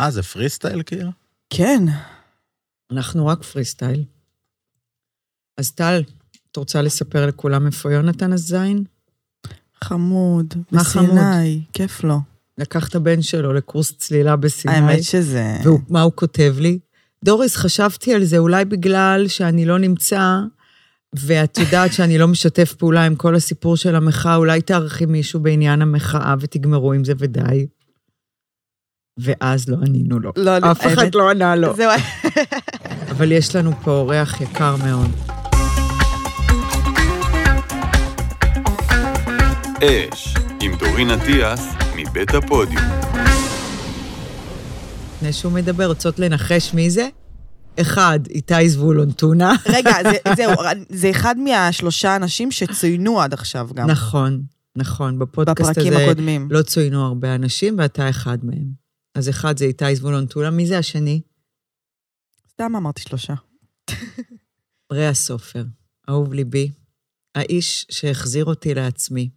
אה, זה פרי סטייל כאילו? כן. אנחנו רק פרי סטייל. אז טל, את רוצה לספר לכולם איפה יונתן הזין? חמוד. מה חמוד? בסיני, כיף לו. לקח את הבן שלו לקורס צלילה בסיני. האמת שזה... ומה הוא כותב לי? דוריס, חשבתי על זה, אולי בגלל שאני לא נמצא, ואת יודעת שאני לא משתף פעולה עם כל הסיפור של המחאה, אולי תארחי מישהו בעניין המחאה ותגמרו עם זה ודי. ואז לא ענינו לו. לא, אף אחד האמת- לא ענה לו. זהו. אבל יש לנו פה אורח יקר מאוד. אש, עם דורין אטיאס, מבית הפודיום. לפני שהוא מדבר, רוצות לנחש מי זה? אחד, איתי זבולון טונה. רגע, זה- זהו, זה אחד מהשלושה אנשים שצוינו עד עכשיו גם. נכון, נכון. בפודקאסט בפרקים הזה הקודמים. לא צוינו הרבה אנשים, ואתה אחד מהם. אז אחד זה איתי זבולון טונה, מי זה השני? סתם אמרתי שלושה. ריאה סופר, אהוב ליבי, האיש שהחזיר אותי לעצמי.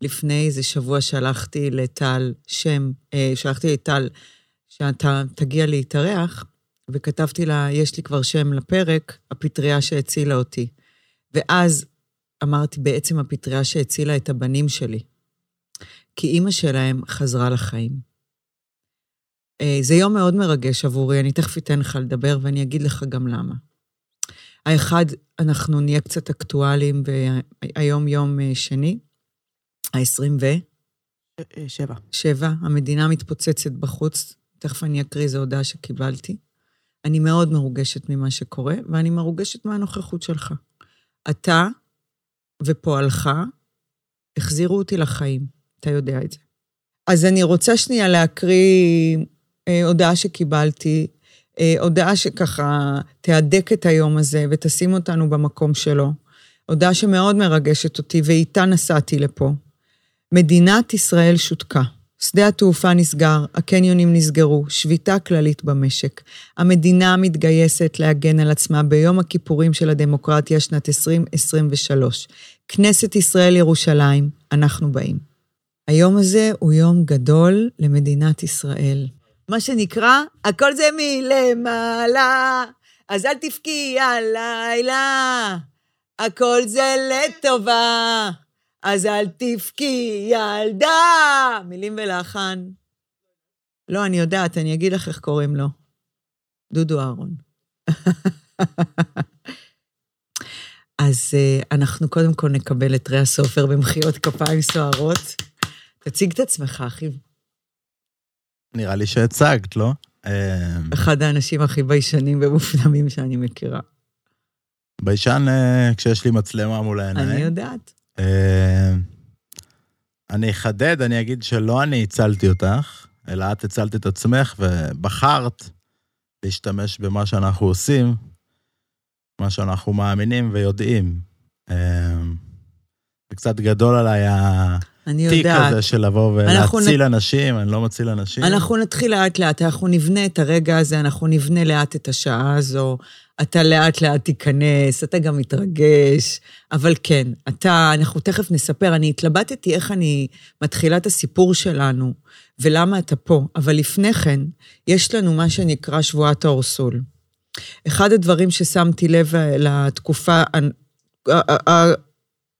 לפני איזה שבוע שלחתי לטל שם, אה, שלחתי לטל שאתה תגיע להתארח, וכתבתי לה, יש לי כבר שם לפרק, הפטריה שהצילה אותי. ואז אמרתי, בעצם הפטריה שהצילה את הבנים שלי. כי אימא שלהם חזרה לחיים. אה, זה יום מאוד מרגש עבורי, אני תכף אתן לך לדבר ואני אגיד לך גם למה. האחד, אנחנו נהיה קצת אקטואליים, והיום יום אה, שני, ה-20 ו... אה, שבע. שבע, המדינה מתפוצצת בחוץ, תכף אני אקריא איזו הודעה שקיבלתי. אני מאוד מרוגשת ממה שקורה, ואני מרוגשת מהנוכחות שלך. אתה ופועלך החזירו אותי לחיים, אתה יודע את זה. אז אני רוצה שנייה להקריא הודעה שקיבלתי, אה, הודעה שככה תהדק את היום הזה ותשים אותנו במקום שלו. הודעה שמאוד מרגשת אותי, ואיתה נסעתי לפה. מדינת ישראל שותקה. שדה התעופה נסגר, הקניונים נסגרו, שביתה כללית במשק. המדינה מתגייסת להגן על עצמה ביום הכיפורים של הדמוקרטיה שנת 2023. כנסת ישראל ירושלים, אנחנו באים. היום הזה הוא יום גדול למדינת ישראל. מה שנקרא, הכל זה מלמעלה, אז אל תבכי הלילה, הכל זה לטובה. אז אל תבכי, ילדה. מילים ולחן. לא, אני יודעת, אני אגיד לך איך קוראים לו. דודו אהרון. אז uh, אנחנו קודם כל נקבל את ריאה סופר במחיאות כפיים סוערות. תציג את עצמך, אחי. נראה לי שהצגת, לא? אה, אחד האנשים הכי ביישנים ומופנמים שאני מכירה. ביישן אה, כשיש לי מצלמה מול העיניים. אני יודעת. אה, אני אחדד, אני אגיד שלא אני הצלתי אותך, אלא את הצלת את עצמך ובחרת להשתמש במה שאנחנו עושים, מה שאנחנו מאמינים ויודעים. אה, זה קצת גדול עליי אני יודעת. הזה של לבוא ולהציל אנשים, אני לא מציל אנשים. אנחנו נתחיל לאט-לאט, אנחנו נבנה את הרגע הזה, אנחנו נבנה לאט את השעה הזו. אתה לאט-לאט תיכנס, אתה גם מתרגש, אבל כן, אתה, אנחנו תכף נספר, אני התלבטתי איך אני מתחילה את הסיפור שלנו, ולמה אתה פה, אבל לפני כן, יש לנו מה שנקרא שבועת האורסול. אחד הדברים ששמתי לב לתקופה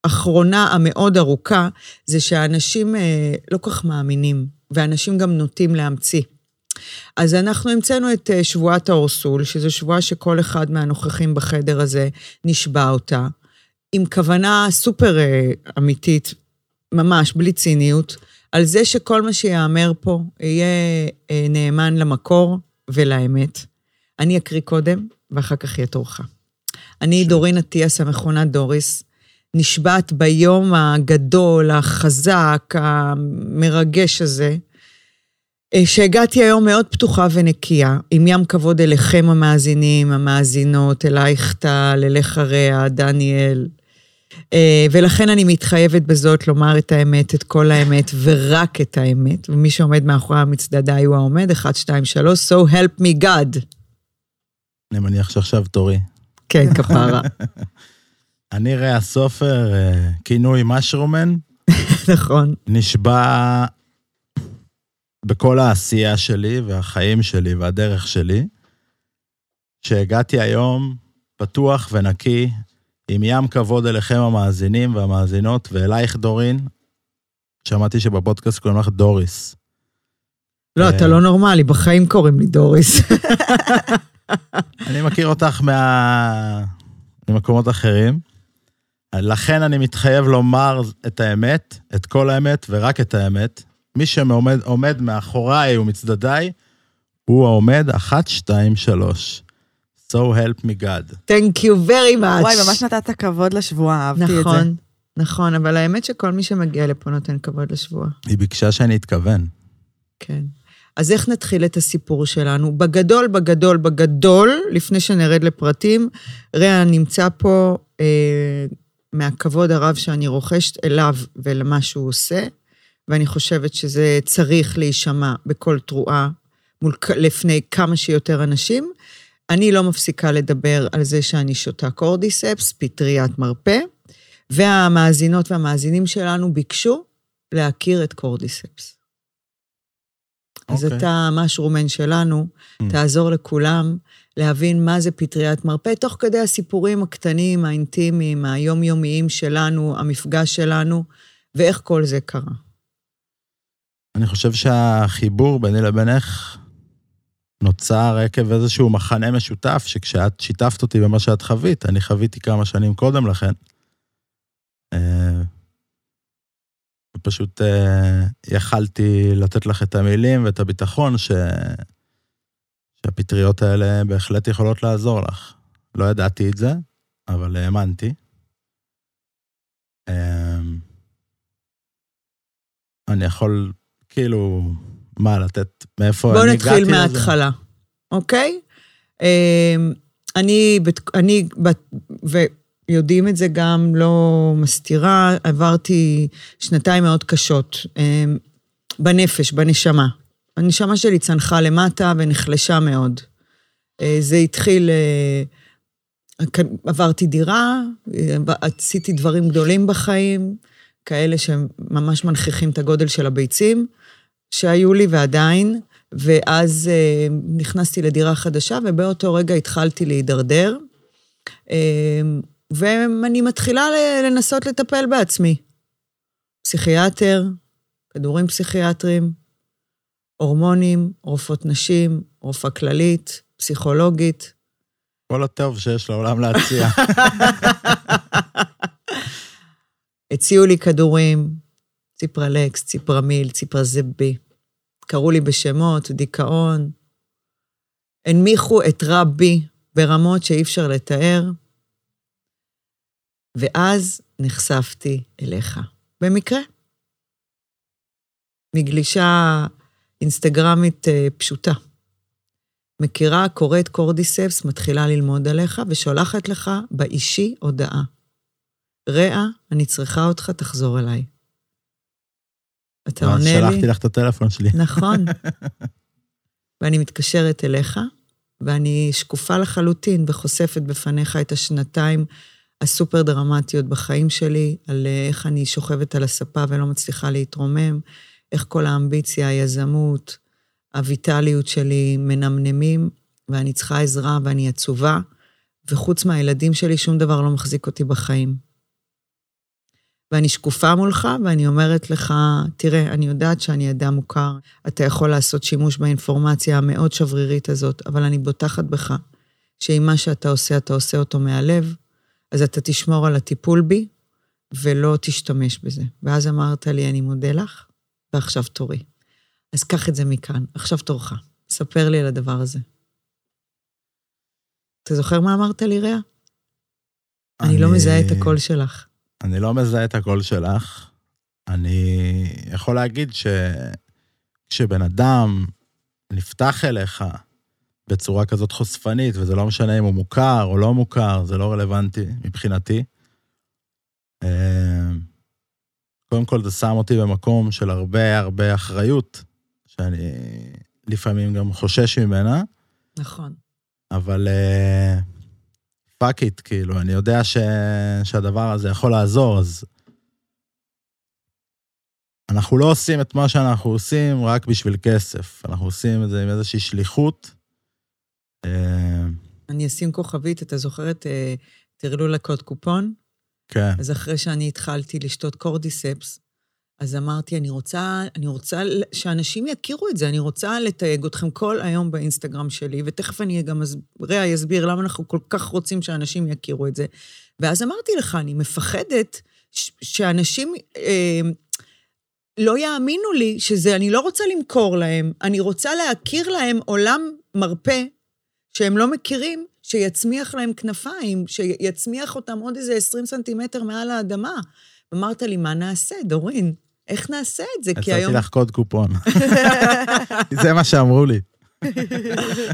האחרונה המאוד ארוכה, זה שאנשים אה, לא כל כך מאמינים, ואנשים גם נוטים להמציא. אז אנחנו המצאנו את אה, שבועת האורסול, שזו שבועה שכל אחד מהנוכחים בחדר הזה נשבע אותה, עם כוונה סופר אה, אמיתית, ממש, בלי ציניות, על זה שכל מה שיאמר פה יהיה אה, נאמן למקור ולאמת. אני אקריא קודם, ואחר כך יהיה תורך. אני דורין אטיאס, המכונה דוריס, נשבעת ביום הגדול, החזק, המרגש הזה, שהגעתי היום מאוד פתוחה ונקייה, עם ים כבוד אליכם המאזינים, המאזינות, אלייך טל, אליך רע, דניאל. ולכן אני מתחייבת בזאת לומר את האמת, את כל האמת, ורק את האמת, ומי שעומד מאחורי המצדדה הוא העומד, 1, 2, 3, so help me God. אני מניח שעכשיו תורי. כן, כפרה. אני ריאה סופר, כינוי משרומן. נכון. נשבע בכל העשייה שלי והחיים שלי והדרך שלי, שהגעתי היום פתוח ונקי, עם ים כבוד אליכם המאזינים והמאזינות, ואלייך דורין, שמעתי שבפודקאסט קוראים לך דוריס. לא, אתה לא נורמלי, בחיים קוראים לי דוריס. אני מכיר אותך מה... ממקומות אחרים. לכן אני מתחייב לומר את האמת, את כל האמת ורק את האמת. מי שעומד עומד מאחוריי ומצדדיי, הוא העומד אחת, שתיים, שלוש. So help me God. Thank you very much. וואי, ממש נתת כבוד לשבועה, אהבתי את זה. נכון, נכון, אבל האמת שכל מי שמגיע לפה נותן כבוד לשבועה. היא ביקשה שאני אתכוון. כן. אז איך נתחיל את הסיפור שלנו? בגדול, בגדול, בגדול, לפני שנרד לפרטים, רע נמצא פה אה, מהכבוד הרב שאני רוכשת אליו ולמה שהוא עושה, ואני חושבת שזה צריך להישמע בקול תרועה מול, לפני כמה שיותר אנשים. אני לא מפסיקה לדבר על זה שאני שותה קורדיספס, פטריית מרפא, והמאזינות והמאזינים שלנו ביקשו להכיר את קורדיספס. אז אוקיי. אתה המשרומן שלנו, תעזור לכולם להבין מה זה פטריית מרפא, תוך כדי הסיפורים הקטנים, האינטימיים, היומיומיים שלנו, המפגש שלנו, ואיך כל זה קרה. אני חושב שהחיבור ביני לבינך נוצר עקב איזשהו מחנה משותף, שכשאת שיתפת אותי במה שאת חווית, אני חוויתי כמה שנים קודם לכן. אה, ופשוט אה, יכלתי לתת לך את המילים ואת הביטחון ש... שהפטריות האלה בהחלט יכולות לעזור לך. לא ידעתי את זה, אבל האמנתי. אה, אני יכול, כאילו, מה, לתת, מאיפה אני נתחיל הגעתי לזה? מההתחלה, אוקיי? אמ, אני, אני, ויודעים את זה גם, לא מסתירה, עברתי שנתיים מאוד קשות אמ, בנפש, בנשמה. הנשמה שלי צנחה למטה ונחלשה מאוד. אה, זה התחיל, אה, עברתי דירה, אה, עשיתי דברים גדולים בחיים, כאלה שממש מנכיחים את הגודל של הביצים. שהיו לי ועדיין, ואז נכנסתי לדירה חדשה, ובאותו רגע התחלתי להידרדר. ואני מתחילה לנסות לטפל בעצמי. פסיכיאטר, כדורים פסיכיאטריים, הורמונים, רופאות נשים, רופאה כללית, פסיכולוגית. כל הטוב שיש לעולם להציע. הציעו לי כדורים, ציפרלקס, ציפרמיל, ציפרזבי. קראו לי בשמות, דיכאון. הנמיכו את רע בי ברמות שאי אפשר לתאר. ואז נחשפתי אליך. במקרה. מגלישה אינסטגרמית אה, פשוטה. מכירה, קוראת קורדיספס, מתחילה ללמוד עליך, ושולחת לך באישי הודעה. רע, אני צריכה אותך, תחזור אליי. אתה ואז עונה לי? שלחתי לך את הטלפון שלי. נכון. ואני מתקשרת אליך, ואני שקופה לחלוטין וחושפת בפניך את השנתיים הסופר דרמטיות בחיים שלי, על איך אני שוכבת על הספה ולא מצליחה להתרומם, איך כל האמביציה, היזמות, הויטליות שלי מנמנמים, ואני צריכה עזרה ואני עצובה, וחוץ מהילדים שלי שום דבר לא מחזיק אותי בחיים. ואני שקופה מולך, ואני אומרת לך, תראה, אני יודעת שאני אדם מוכר, אתה יכול לעשות שימוש באינפורמציה המאוד שברירית הזאת, אבל אני בוטחת בך, שאם מה שאתה עושה, אתה עושה אותו מהלב, אז אתה תשמור על הטיפול בי, ולא תשתמש בזה. ואז אמרת לי, אני מודה לך, ועכשיו תורי. אז קח את זה מכאן, עכשיו תורך. ספר לי על הדבר הזה. אתה זוכר מה אמרת לי, רע? אני לא מזהה את הקול שלך. אני לא מזהה את הקול שלך. אני יכול להגיד שכשבן אדם נפתח אליך בצורה כזאת חושפנית, וזה לא משנה אם הוא מוכר או לא מוכר, זה לא רלוונטי מבחינתי. קודם כל, זה שם אותי במקום של הרבה הרבה אחריות, שאני לפעמים גם חושש ממנה. נכון. אבל fuck it, כאילו, אני יודע ש... שהדבר הזה יכול לעזור, אז אנחנו לא עושים את מה שאנחנו עושים רק בשביל כסף. אנחנו עושים את זה עם איזושהי שליחות. אה, אני אשים כוכבית, אתה זוכר את אה, טרלול הקוד קופון? כן. אז אחרי שאני התחלתי לשתות קורדיספס, אז אמרתי, אני רוצה, אני רוצה שאנשים יכירו את זה, אני רוצה לתייג אתכם כל היום באינסטגרם שלי, ותכף אני גם, רע יסביר למה אנחנו כל כך רוצים שאנשים יכירו את זה. ואז אמרתי לך, אני מפחדת ש- שאנשים אה, לא יאמינו לי שזה, אני לא רוצה למכור להם, אני רוצה להכיר להם עולם מרפא שהם לא מכירים, שיצמיח להם כנפיים, שיצמיח אותם עוד איזה 20 סנטימטר מעל האדמה. אמרת לי, מה נעשה, דורין? איך נעשה את זה? כי היום... הצעתי לך קוד קופון. זה מה שאמרו לי.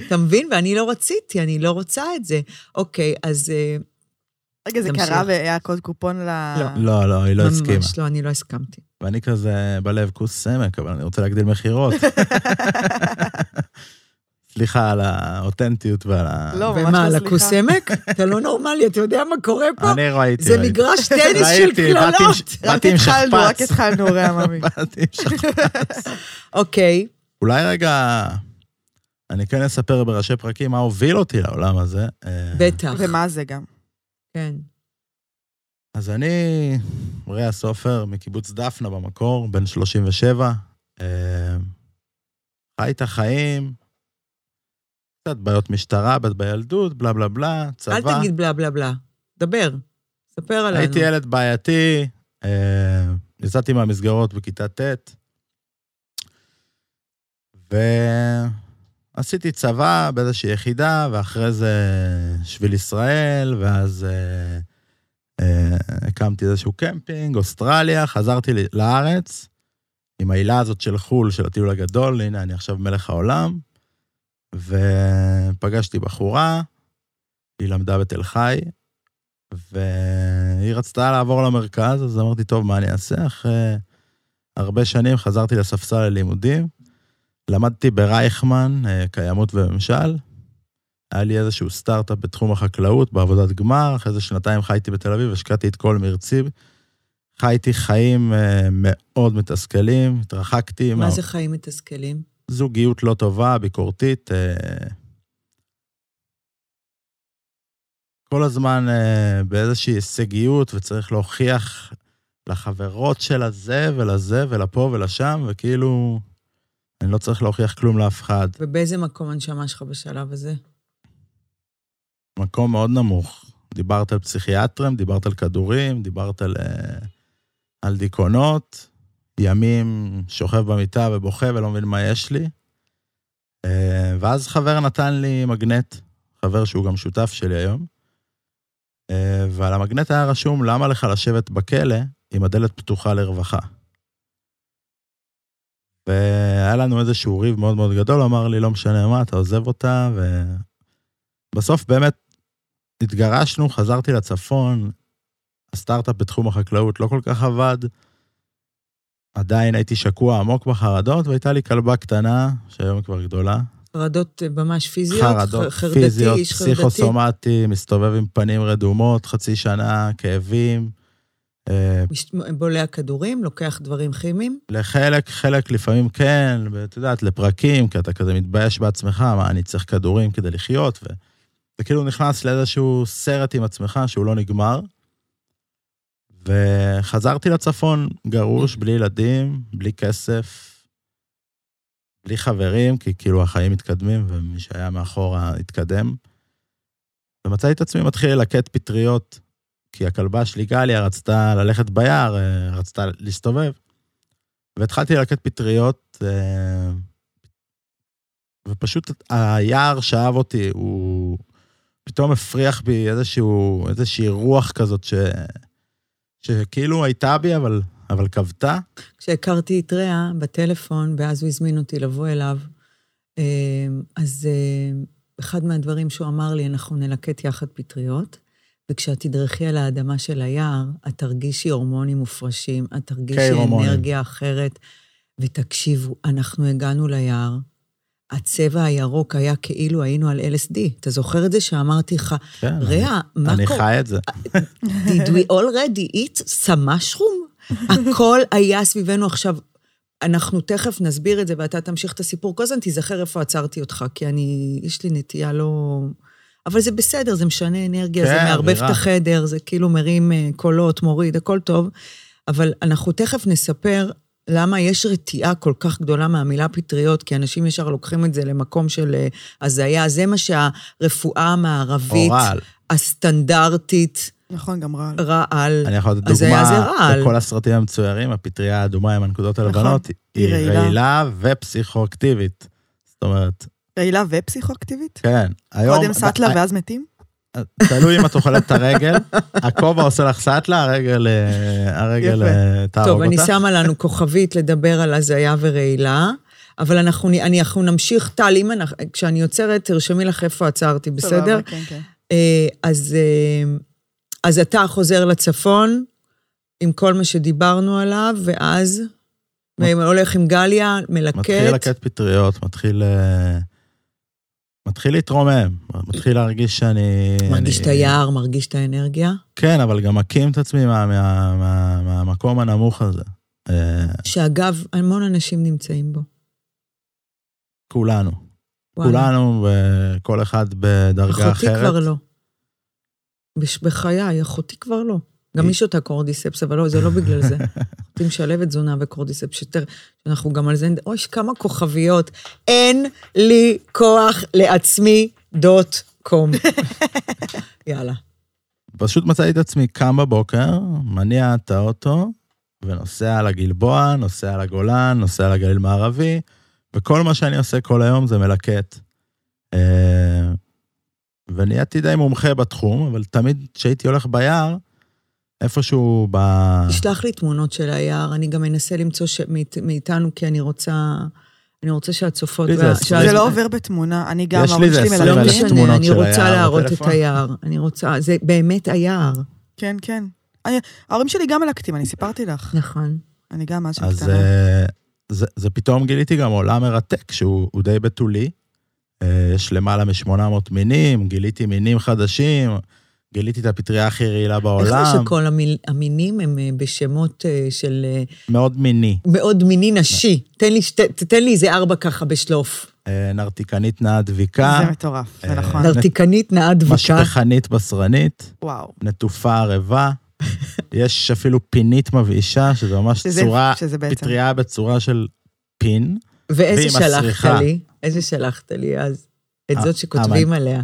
אתה מבין? ואני לא רציתי, אני לא רוצה את זה. אוקיי, אז אה, רגע, זה. קרה והיה קוד קופון ל... לא. לא, לא, היא לא הסכימה. ממש לא, אני לא הסכמתי. ואני כזה בלב כוס סמק, אבל אני רוצה להגדיל מכירות. סליחה על האותנטיות ועל ה... לא, ממש ומה, לא סליחה. עמק? אתה לא נורמלי, אתה יודע מה קורה פה? אני ראיתי, זה. מגרש טניס של קללות. רק באתי עם התחלנו, רק שכפ"ץ. התחלנו, רע ממי. באתי עם שכפ"ץ. אוקיי, אולי רגע, אני כן אספר בראשי פרקים מה הוביל אותי לעולם הזה. אה, בטח. ומה זה גם? כן. אז אני ריאה סופר מקיבוץ דפנה במקור, בן 37. אה, חי את החיים, קצת בעיות משטרה, בת בילדות, בלה בלה בלה, צבא. אל תגיד בלה בלה בלה. דבר, ספר עלינו. הייתי ילד בעייתי, אה, יצאתי מהמסגרות בכיתה ט', ועשיתי צבא באיזושהי יחידה, ואחרי זה שביל ישראל, ואז אה, אה, הקמתי איזשהו קמפינג, אוסטרליה, חזרתי לארץ עם העילה הזאת של חו"ל, של הטיול הגדול, הנה, אני עכשיו מלך העולם, ופגשתי בחורה, היא למדה בתל חי, והיא רצתה לעבור למרכז, אז אמרתי, טוב, מה אני אעשה? אחרי הרבה שנים חזרתי לספסל הלימודים, למדתי ברייכמן, אה, קיימות וממשל. היה לי איזשהו סטארט-אפ בתחום החקלאות, בעבודת גמר, אחרי זה שנתיים חייתי בתל אביב, השקעתי את כל מרצי. חייתי חיים אה, מאוד מתסכלים, התרחקתי. מה מה- זה חיים מתסכלים? זוגיות לא טובה, ביקורתית. אה, כל הזמן אה, באיזושהי הישגיות, וצריך להוכיח לחברות של הזה ולזה ולפה ולשם, וכאילו, אני לא צריך להוכיח כלום לאף אחד. ובאיזה מקום הנשמה שלך בשלב הזה? מקום מאוד נמוך. דיברת על פסיכיאטרים, דיברת על כדורים, דיברת על, אה, על דיכאונות, ימים שוכב במיטה ובוכה ולא מבין מה יש לי. אה, ואז חבר נתן לי מגנט, חבר שהוא גם שותף שלי היום, אה, ועל המגנט היה רשום, למה לך לשבת בכלא עם הדלת פתוחה לרווחה? והיה לנו איזשהו ריב מאוד מאוד גדול, הוא אמר לי, לא משנה מה, אתה עוזב אותה, ובסוף באמת התגרשנו, חזרתי לצפון, הסטארט-אפ בתחום החקלאות לא כל כך עבד. עדיין הייתי שקוע עמוק בחרדות, והייתה לי כלבה קטנה, שהיום היא כבר גדולה. חרדות אה, ממש פיזיות? חרדות חרדתי, פיזיות, איש חרדתי? פסיכוסומטי, מסתובב עם פנים רדומות, חצי שנה, כאבים. אה, מש- בולע כדורים, לוקח דברים כימיים? לחלק, חלק לפעמים כן, ואת יודעת, לפרקים, כי אתה כזה מתבייש בעצמך, מה, אני צריך כדורים כדי לחיות, ו... זה כאילו נכנס לאיזשהו סרט עם עצמך שהוא לא נגמר. וחזרתי לצפון, גרוש, בלי ילדים, בלי כסף, בלי חברים, כי כאילו החיים מתקדמים, ומי שהיה מאחורה התקדם. ומצאתי את עצמי מתחיל ללקט פטריות, כי הכלבה שלי, גליה, רצתה ללכת ביער, אה, רצתה להסתובב. והתחלתי ללקט פטריות, אה, ופשוט היער שאהב אותי, הוא פתאום הפריח בי איזשהו, איזושהי רוח כזאת ש... שכאילו הייתה בי, אבל, אבל כבתה. כשהכרתי את רע בטלפון, ואז הוא הזמין אותי לבוא אליו, אה, אז אה, אחד מהדברים שהוא אמר לי, אנחנו נלקט יחד פטריות, וכשאת תדרכי על האדמה של היער, את תרגישי הורמונים מופרשים, את תרגישי. אנרגיה אחרת. ותקשיבו, אנחנו הגענו ליער, הצבע הירוק היה כאילו היינו על LSD. אתה זוכר את זה שאמרתי לך, כן, רע, מה אני קורה? חי את זה. did we already eat some mushroom? הכל היה סביבנו עכשיו. אנחנו תכף נסביר את זה ואתה תמשיך את הסיפור. כל הזמן תיזכר איפה עצרתי אותך, כי אני, יש לי נטייה לא... אבל זה בסדר, זה משנה אנרגיה, זה כן, מערבב אווירה. את החדר, זה כאילו מרים אה, קולות, מוריד, הכל טוב. אבל אנחנו תכף נספר למה יש רתיעה כל כך גדולה מהמילה פטריות, כי אנשים ישר לוקחים את זה למקום של אה, הזיה. זה מה שהרפואה המערבית, אורל. הסטנדרטית, נכון, גם רעל. רעל. אני יכול לתת דוגמה, רעל. בכל הסרטים המצוירים, הפטריה האדומה עם הנקודות הלבנות, היא היא רעילה. רעילה ופסיכואקטיבית. זאת אומרת, רעילה ופסיכואקטיבית? כן, היום... קודם סאטלה ואז מתים? תלוי אם את אוכלת את הרגל, הכובע עושה לך סאטלה, הרגל, אה, הרגל. אה, תהרוג טוב, אני אותך. שמה לנו כוכבית לדבר על הזיה ורעילה, אבל אנחנו, אני, אנחנו נמשיך, טל, אם אנחנו, כשאני עוצרת, תרשמי לך איפה עצרתי, בסדר? כן, כן. אה, אז, אז אתה חוזר לצפון עם כל מה שדיברנו עליו, ואז הולך עם גליה, מלקט. מתחיל לקט פטריות, מתחיל... מתחיל להתרומם, מתחיל להרגיש שאני... מרגיש אני- את היער, מרגיש את האנרגיה. כן, אבל גם מקים את עצמי מה- מה- מה- מהמקום הנמוך הזה. אה, שאגב, המון אנשים נמצאים בו. כולנו. וואלה. כולנו, וכל אחד בדרגה אחותי אחרת. כבר לא. בחיי, אחותי כבר לא. גם יש אותה קורדיספס, אבל לא, זה לא בגלל זה. אחותי משלבת תזונה וקורדיספס, שיותר, אנחנו גם על זה, אוי, יש כמה כוכביות. אין לי כוח לעצמי דוט קום. יאללה. פשוט מצאתי את עצמי קם בבוקר, מניע את האוטו, ונוסע לגלבוע, נוסע לגולן, נוסע לגליל מערבי, וכל מה שאני עושה כל היום זה מלקט. אה, ונהייתי די מומחה בתחום, אבל תמיד כשהייתי הולך ביער, איפשהו ב... תשלח לי תמונות של היער, אני גם אנסה למצוא ש... מאית- מאיתנו, כי אני רוצה... אני רוצה שהצופות... זה וה- עשרים. שה- זה לא עובר בתמונה, אני גם, יש לי ההורים זה שלי עשרים לא אלף מלמדים. משנה, תמונות אני של רוצה היער להראות את בטלפון. היער. אני רוצה... זה באמת היער. כן, כן. אני- ההורים שלי גם מלקטים, אני סיפרתי לך. נכון. אני גם מאז שאני אז קטנה. אה, זה, זה פתאום גיליתי גם עולם מרתק, שהוא הוא די בתולי. אה, יש למעלה מ-800 מינים, גיליתי מינים חדשים, גיליתי את הפטריה הכי רעילה איך בעולם. זה שכל המיל- המינים הם אה, בשמות אה, של אה, מאוד מיני. מאוד מיני נשי? תן לי, תתן לי איזה ארבע ככה בשלוף. נרתיקנית נאה דביקה, זה מטורף, זה נכון. נרתיקנית נאה דביקה. משפחנית בשרנית, וואו. נטופה ערבה. יש אפילו פינית מבאישה, שזה ממש שזה- צורה, שזה בעצם. פטריה בצורה של פין. ואיזה שלחת. לי? איזה שלחת לי אז? את זאת שכותבים עליה.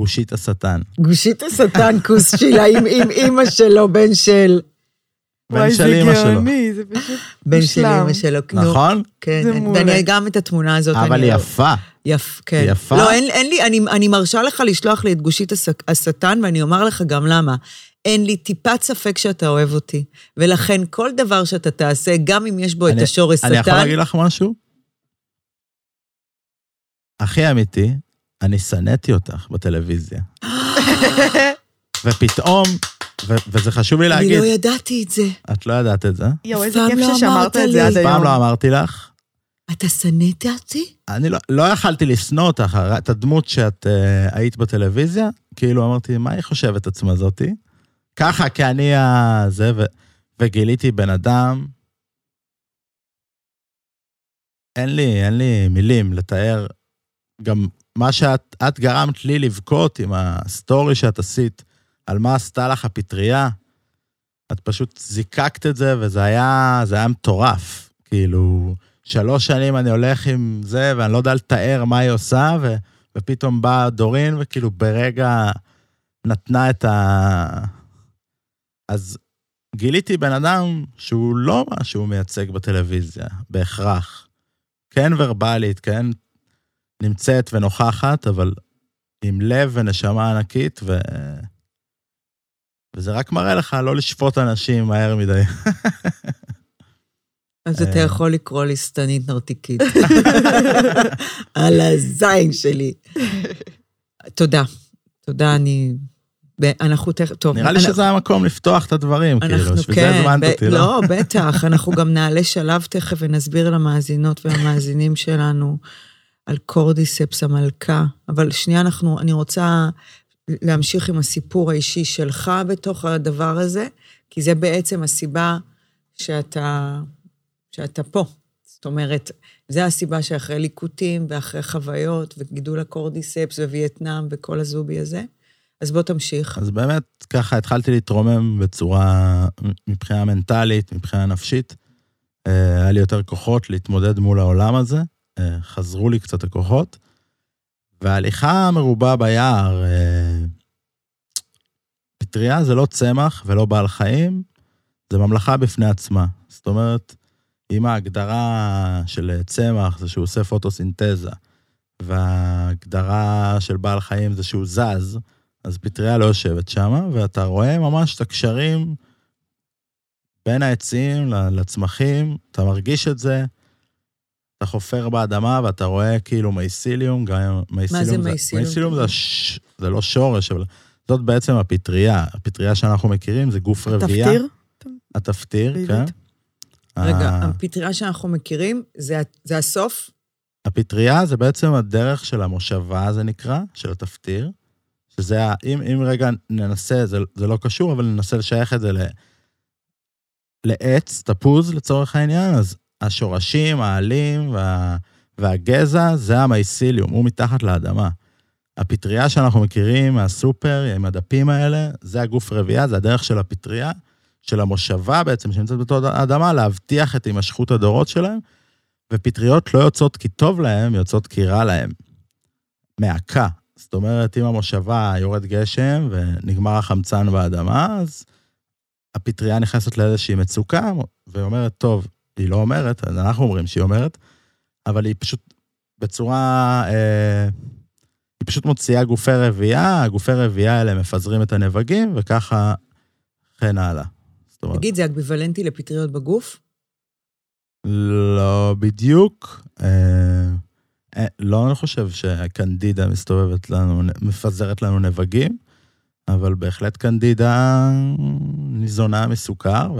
גושית השטן. גושית השטן כוס שלה עם אימא שלו, בן של... בן של אימא שלו. גאוני, זה פשוט... בן של מושלם. אימא שלו. נכון? כן, זה. ואני גם את התמונה הזאת. אבל היא לא- יפה. יפ, כן. יפה. לא, אין, אין לי, אני, אני מרשה לך לשלוח לי את גושית הס- השטן, ואני אומר לך גם למה. אין לי טיפת ספק שאתה אוהב אותי. ולכן כל דבר שאתה תעשה, גם אם יש בו את אני- השורש שטן... אני יכול להגיד לך משהו? הכי אמיתי, אני שנאתי אותך בטלוויזיה. ופתאום, ו- וזה חשוב לי אני להגיד, לא ידעתי את זה. את לא ידעת את זה, יואו, איזה פעם כיף לא ששמרת את זה. עד היום. פעם לא אמרתי לך, אתה שנאת אותי? אני לא, לא יכלתי לשנוא אותך, את הדמות שאת uh, היית בטלוויזיה, כאילו אמרתי, מה היא חושבת עצמה זאתי? ככה, כי אני הזה, ו, וגיליתי בן אדם, אין לי, אין לי מילים לתאר גם מה שאת את גרמת לי לבכות עם הסטורי שאת עשית, על מה עשתה לך הפטריה. את פשוט זיקקת את זה, וזה היה, זה היה מטורף. כאילו, שלוש שנים אני הולך עם זה, ואני לא יודע לתאר מה היא עושה, ו, ופתאום באה דורין, וכאילו ברגע נתנה את ה... אז גיליתי בן אדם שהוא לא מה שהוא מייצג בטלוויזיה, בהכרח. כן ורבלית, כן נמצאת ונוכחת, אבל עם לב ונשמה ענקית, ו... וזה רק מראה לך לא לשפוט אנשים מהר מדי. אז אתה אה. יכול לקרוא לי שטנית נרתיקית. על הזין שלי. תודה. תודה, אני... אנחנו תכף... טוב. נראה לי שזה המקום לפתוח את הדברים, כאילו, בשביל כן, זה הזמנת ב- אותי, לא? לא, בטח, אנחנו גם נעלה שלב תכף ונסביר למאזינות והמאזינים שלנו על קורדיספס המלכה. אבל שנייה, אנחנו, אני רוצה להמשיך עם הסיפור האישי שלך בתוך הדבר הזה, כי זה בעצם הסיבה שאתה, שאתה פה. זאת אומרת, זה הסיבה שאחרי ליקוטים ואחרי חוויות וגידול הקורדיספס ווייטנאם וכל הזובי הזה. אז בוא תמשיך. אז באמת, ככה התחלתי להתרומם בצורה, מבחינה מנטלית, מבחינה נפשית. אה, היה לי יותר כוחות להתמודד מול העולם הזה, חזרו לי קצת הכוחות. וההליכה מרובה ביער, אה, פטריה זה לא צמח ולא בעל חיים, זה ממלכה בפני עצמה. זאת אומרת, אם ההגדרה של צמח זה שהוא עושה פוטוסינתזה, וההגדרה של בעל חיים זה שהוא זז, אז פטריה לא יושבת שם, ואתה רואה ממש את הקשרים בין העצים לצמחים, אתה מרגיש את זה, אתה חופר באדמה ואתה רואה כאילו מייסיליום, גם מייסיליום... מה זה מייסיליום? מייסיליום זה, ש... זה לא שורש, אבל זאת בעצם הפטריה. הפטריה שאנחנו מכירים זה גוף רבייה. תפטיר? התפטיר, כן. רגע, ה- הפטריה שאנחנו מכירים, זה, זה הסוף? הפטריה זה בעצם הדרך של המושבה, זה נקרא, של התפטיר. שזה, ה- אם, אם רגע ננסה, זה, זה לא קשור, אבל ננסה לשייך את זה ל, לעץ, תפוז לצורך העניין, אז השורשים, העלים וה, והגזע זה המייסיליום, הוא מתחת לאדמה. הפטריה שאנחנו מכירים מהסופר, עם הדפים האלה, זה הגוף רבייה, זה הדרך של הפטריה, של המושבה בעצם, שנמצאת בתוך האדמה, להבטיח את הימשכות הדורות שלהם, ופטריות לא יוצאות כי טוב להם, יוצאות כי רע להם. מעקה. זאת אומרת, אם המושבה יורד גשם ונגמר החמצן באדמה, אז הפטריה נכנסת לאיזושהי מצוקה ואומרת, טוב, היא לא אומרת, אנחנו אומרים שהיא אומרת, אבל היא פשוט בצורה... אה, היא פשוט מוציאה גופי רבייה, הגופי רבייה האלה מפזרים את הנבגים, וככה וכן הלאה. תגיד, זה אקוויוולנטי לפטריות בגוף? לא בדיוק. אה, אה, לא, אני חושב שקנדידה מסתובבת לנו, מפזרת לנו נבגים, אבל בהחלט קנדידה ניזונה מסוכר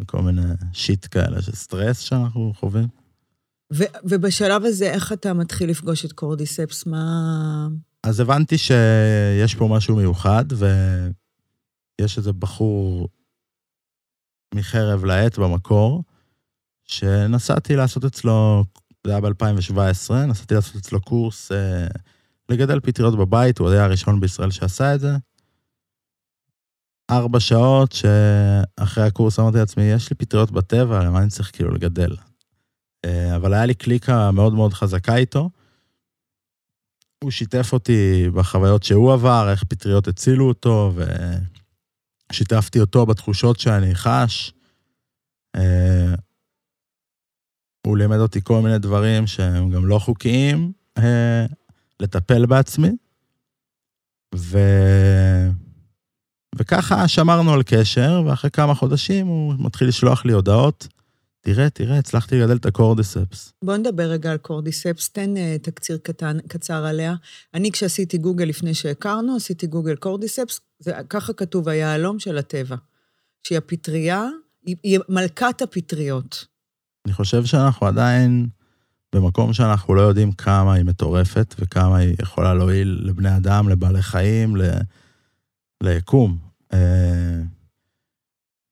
וכל מיני שיט כאלה של סטרס שאנחנו חווים. ו- ובשלב הזה, איך אתה מתחיל לפגוש את קורדיספס? מה... אז הבנתי שיש פה משהו מיוחד, ויש איזה בחור מחרב לעט במקור, שנסעתי לעשות אצלו, זה היה ב-2017, נסעתי לעשות אצלו קורס אה, לגדל פטריות בבית, הוא היה הראשון בישראל שעשה את זה. ארבע שעות שאחרי הקורס אמרתי לעצמי, יש לי פטריות בטבע, למה אני צריך כאילו לגדל? אה, אבל היה לי קליקה מאוד מאוד חזקה איתו. הוא שיתף אותי בחוויות שהוא עבר, איך פטריות הצילו אותו, ושיתפתי אותו בתחושות שאני חש. אה, הוא לימד אותי כל מיני דברים שהם גם לא חוקיים אה, לטפל בעצמי. ו... וככה שמרנו על קשר, ואחרי כמה חודשים הוא מתחיל לשלוח לי הודעות. תראה, תראה, הצלחתי לגדל את הקורדיספס. בוא נדבר רגע על קורדיספס, תן uh, תקציר קטן, קצר עליה. אני, כשעשיתי גוגל לפני שהכרנו, עשיתי גוגל קורדיספס, זה, ככה כתוב, היהלום של הטבע. שהיא הפטריה, היא, היא מלכת הפטריות. אני חושב שאנחנו עדיין במקום שאנחנו לא יודעים כמה היא מטורפת וכמה היא יכולה להועיל לבני אדם, לבעלי חיים, ל... ליקום. אה,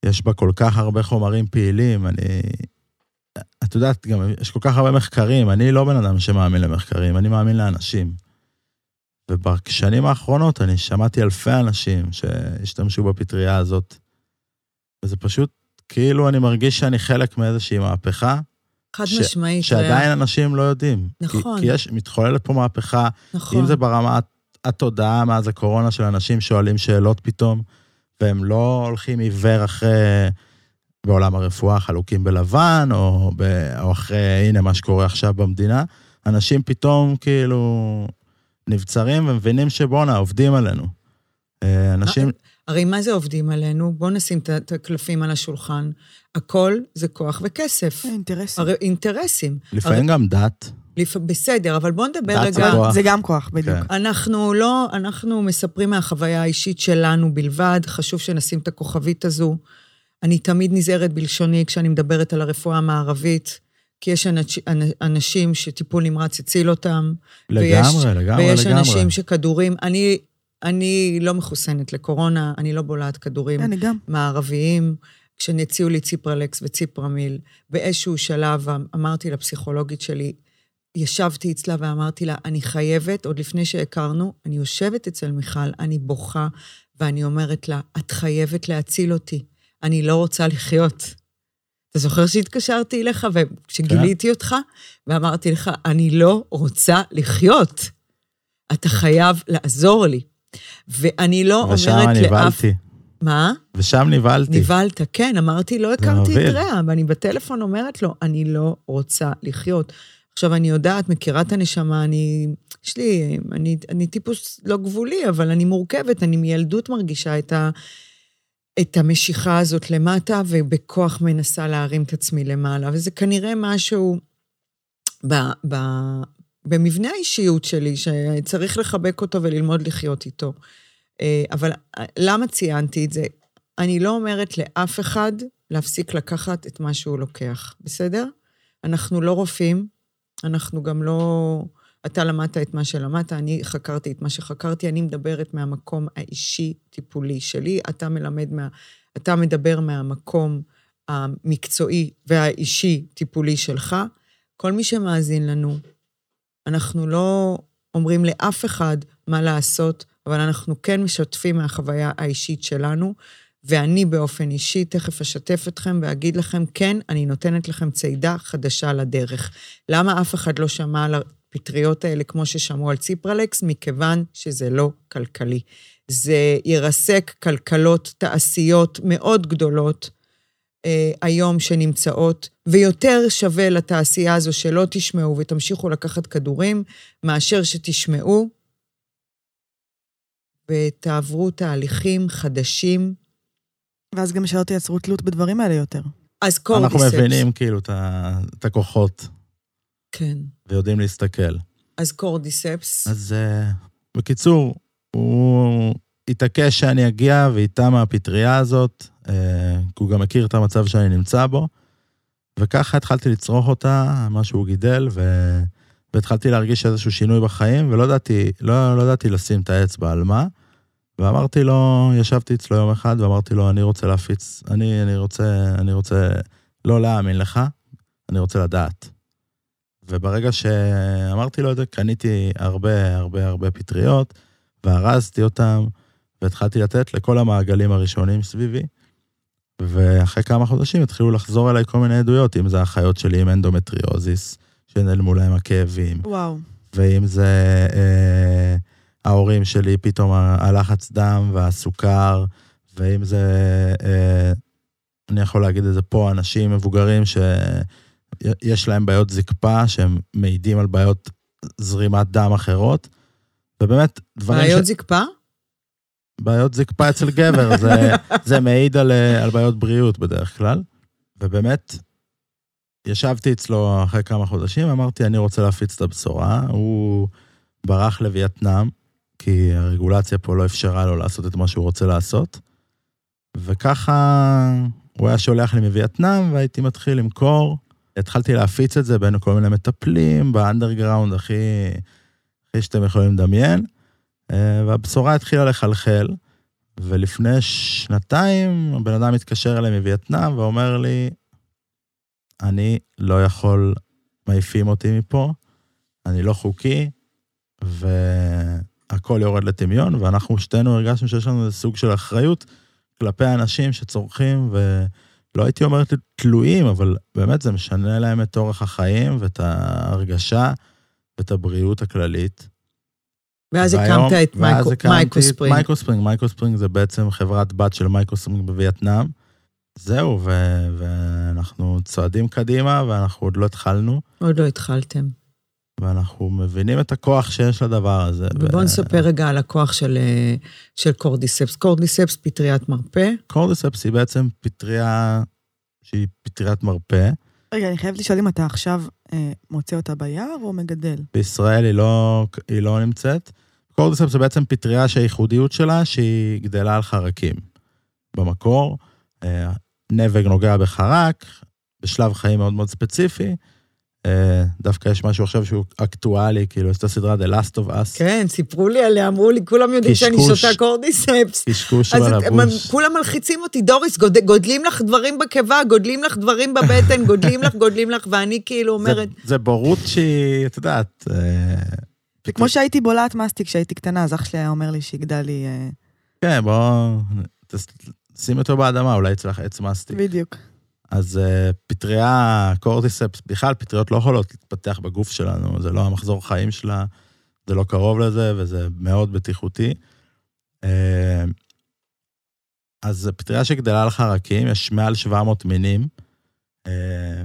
יש בה כל כך הרבה חומרים פעילים, אני... את יודעת, גם יש כל כך הרבה מחקרים, אני לא בן אדם שמאמין למחקרים, אני מאמין לאנשים. ובשנים האחרונות אני שמעתי אלפי אנשים שהשתמשו בפטריה הזאת, וזה פשוט, כאילו אני מרגיש שאני חלק מאיזושהי מהפכה, חד ש- משמעית. שעדיין אנשים לא יודעים. נכון. כי, כי יש, מתחוללת פה מהפכה, נכון. אם זה ברמת התודעה מאז הקורונה של אנשים שואלים שאלות פתאום, והם לא הולכים עיוור אחרי, בעולם הרפואה, חלוקים בלבן, או, ב, או אחרי, הנה, מה שקורה עכשיו במדינה. אנשים פתאום כאילו נבצרים ומבינים שבואנה, עובדים עלינו. אה, אנשים, הרי מה זה עובדים עלינו? בואו נשים את- הקלפים על השולחן. הכל זה כוח וכסף. אינטרס. הרי אינטרסים. לפעמים גם דת. בסדר, אבל בואו נדבר רגע... כוח. זה גם כוח, בדיוק. כן. אנחנו לא, אנחנו מספרים מהחוויה האישית שלנו בלבד, חשוב שנשים את הכוכבית הזו. אני תמיד נזהרת בלשוני כשאני מדברת על הרפואה המערבית, כי יש אנש, אנ- אנשים שטיפול נמרץ הציל אותם. ויש- לגמרי, לגמרי, ויש לגמרי. אנשים שכדורים, אני, אני לא מחוסנת לקורונה, אני לא בולעת כדורים אני גם. מערביים, כשהציעו לי ציפרלקס וציפרמיל, באיזשהו שלב אמרתי לפסיכולוגית שלי, ישבתי אצלה ואמרתי לה, אני חייבת, עוד לפני שהכרנו, אני יושבת אצל מיכל, אני בוכה, ואני אומרת לה, את חייבת להציל אותי, אני לא רוצה לחיות. אתה זוכר שהתקשרתי אליך וכשגיליתי אותך, ואמרתי לך, אני לא רוצה לחיות. אתה חייב לעזור לי. ואני לא אומרת לאף... ושם נבהלתי. מה? ושם נבהלתי. נבהלת, כן, אמרתי, לא הכרתי את רע, ואני בטלפון אומרת לו, אני לא רוצה לחיות. עכשיו, אני יודעת, מכירה את הנשמה, אני... יש לי... אני, אני טיפוס לא גבולי, אבל אני מורכבת, אני מילדות מרגישה את, ה, את המשיכה הזאת למטה, ובכוח מנסה להרים את עצמי למעלה. וזה כנראה משהו ב, ב, במבנה האישיות שלי, שצריך לחבק אותו וללמוד לחיות איתו. אה, אבל אה, למה ציינתי את זה? אני לא אומרת לאף אחד להפסיק לקחת את מה שהוא לוקח, בסדר? אנחנו לא רופאים, אנחנו גם לא... אתה למדת את מה שלמדת, אני חקרתי את מה שחקרתי, אני מדברת מהמקום האישי-טיפולי שלי, אתה מלמד מה... אתה מדבר מהמקום המקצועי והאישי-טיפולי שלך. כל מי שמאזין לנו, אנחנו לא אומרים לאף אחד מה לעשות, אבל אנחנו כן משתפים מהחוויה האישית שלנו, ואני באופן אישי תכף אשתף אתכם ואגיד לכם, כן, אני נותנת לכם צידה חדשה לדרך. למה אף אחד לא שמע על הפטריות האלה כמו ששמעו על ציפרלקס? מכיוון שזה לא כלכלי. זה ירסק כלכלות, תעשיות מאוד גדולות אה, היום שנמצאות, ויותר שווה לתעשייה הזו שלא תשמעו ותמשיכו לקחת כדורים, מאשר שתשמעו ותעברו תהליכים חדשים. ואז גם שלא תייצרו תלות בדברים האלה יותר. אז קורדיספס. אנחנו מבינים כאילו את הכוחות. כן. ויודעים להסתכל. אז קורדיספס. אז uh, בקיצור, הוא התעקש שאני אגיע ואיתה מהפטריה הזאת, uh, כי הוא גם מכיר את המצב שאני נמצא בו, וככה התחלתי לצרוך אותה, מה שהוא גידל, ו... והתחלתי להרגיש איזשהו שינוי בחיים, ולא ידעתי, לא, לא ידעתי לשים את האצבע על מה. ואמרתי לו, ישבתי אצלו יום אחד ואמרתי לו, אני רוצה להפיץ, אני, אני רוצה, אני רוצה לא להאמין לך, אני רוצה לדעת. וברגע שאמרתי לו את זה, קניתי הרבה הרבה הרבה פטריות, וארזתי אותם, והתחלתי לתת לכל המעגלים הראשונים סביבי. ואחרי כמה חודשים התחילו לחזור אליי כל מיני עדויות, אם זה האחיות שלי עם אנדומטריוזיס, שנעלמו להם הכאבים. וואו. ואם זה אה, ההורים שלי, פתאום הלחץ דם והסוכר, ואם זה, אה, אני יכול להגיד את זה פה, אנשים מבוגרים שיש להם בעיות זקפה, שהם מעידים על בעיות זרימת דם אחרות, ובאמת, דברים בעיות ש... זקפה? בעיות זקפה אצל גבר, זה, זה מעיד על, על בעיות בריאות בדרך כלל. ובאמת, ישבתי אצלו אחרי כמה חודשים, אמרתי, אני רוצה להפיץ את הבשורה. הוא ברח לווייטנאם, כי הרגולציה פה לא אפשרה לו לעשות את מה שהוא רוצה לעשות. וככה הוא היה שולח לי מווייטנאם, והייתי מתחיל למכור. התחלתי להפיץ את זה בין כל מיני מטפלים, באנדרגראונד הכי, הכי שאתם יכולים לדמיין. אה, והבשורה התחילה לחלחל, ולפני שנתיים הבן אדם התקשר אליי מווייטנאם ואומר לי, אני לא יכול, מעיפים אותי מפה, אני לא חוקי, והכל יורד לטמיון, ואנחנו שתינו הרגשנו שיש לנו איזה סוג של אחריות כלפי האנשים שצורכים, ולא הייתי אומר תלויים, אבל באמת זה משנה להם את אורח החיים ואת ההרגשה ואת הבריאות הכללית. ואז הקמת את מייקרוספרינג. מייקרוספרינג, מייקרוספרינג זה בעצם חברת בת של מייקרוספרינג בווייטנאם. זהו, ו- ואנחנו צועדים קדימה, ואנחנו עוד לא התחלנו. עוד לא התחלתם. ואנחנו מבינים את הכוח שיש לדבר הזה. ובואו ו... נספר רגע על הכוח של, של קורדיספס. קורדיספס, פטריית מרפא. קורדיספס היא בעצם פטריה שהיא פטריית מרפא. רגע, אני חייבת לשאול אם אתה עכשיו אה, מוצא אותה ביער או מגדל? בישראל היא לא, היא לא נמצאת. קורדיספס זה בעצם פטריה שהייחודיות שלה שהיא גדלה על חרקים. במקור, אה, נבג נוגע בחרק, בשלב חיים מאוד מאוד ספציפי, אה, דווקא יש משהו עכשיו שהוא אקטואלי, כאילו, יש את הסדרה The Last of Us, כן, סיפרו לי עליה, אמרו לי, כולם יודעים שאני. שותה קורדיספס. קשקוש על הבוש. כולם מלחיצים אותי, דוריס, גוד- גודלים לך דברים בקיבה, גודלים לך דברים בבטן, גודלים לך, גודלים לך, ואני כאילו אומרת, זה- זה בורות שהיא, את יודעת, אה, זה כמו שהייתי בולעת מסטיק כשהייתי קטנה, אז אח שלי היה אומר לי שיגדל לי... אה, כן, בוא, שים אותו באדמה, אולי יצא לך עץ מסטיק. בדיוק. אז אה, פטריה, קורטיספס, בכלל פטריות לא יכולות להתפתח בגוף שלנו, זה לא המחזור חיים שלה, זה לא קרוב לזה, וזה מאוד בטיחותי. אה, אז פטריה שגדלה על חרקים, יש מעל 700 מינים, אה,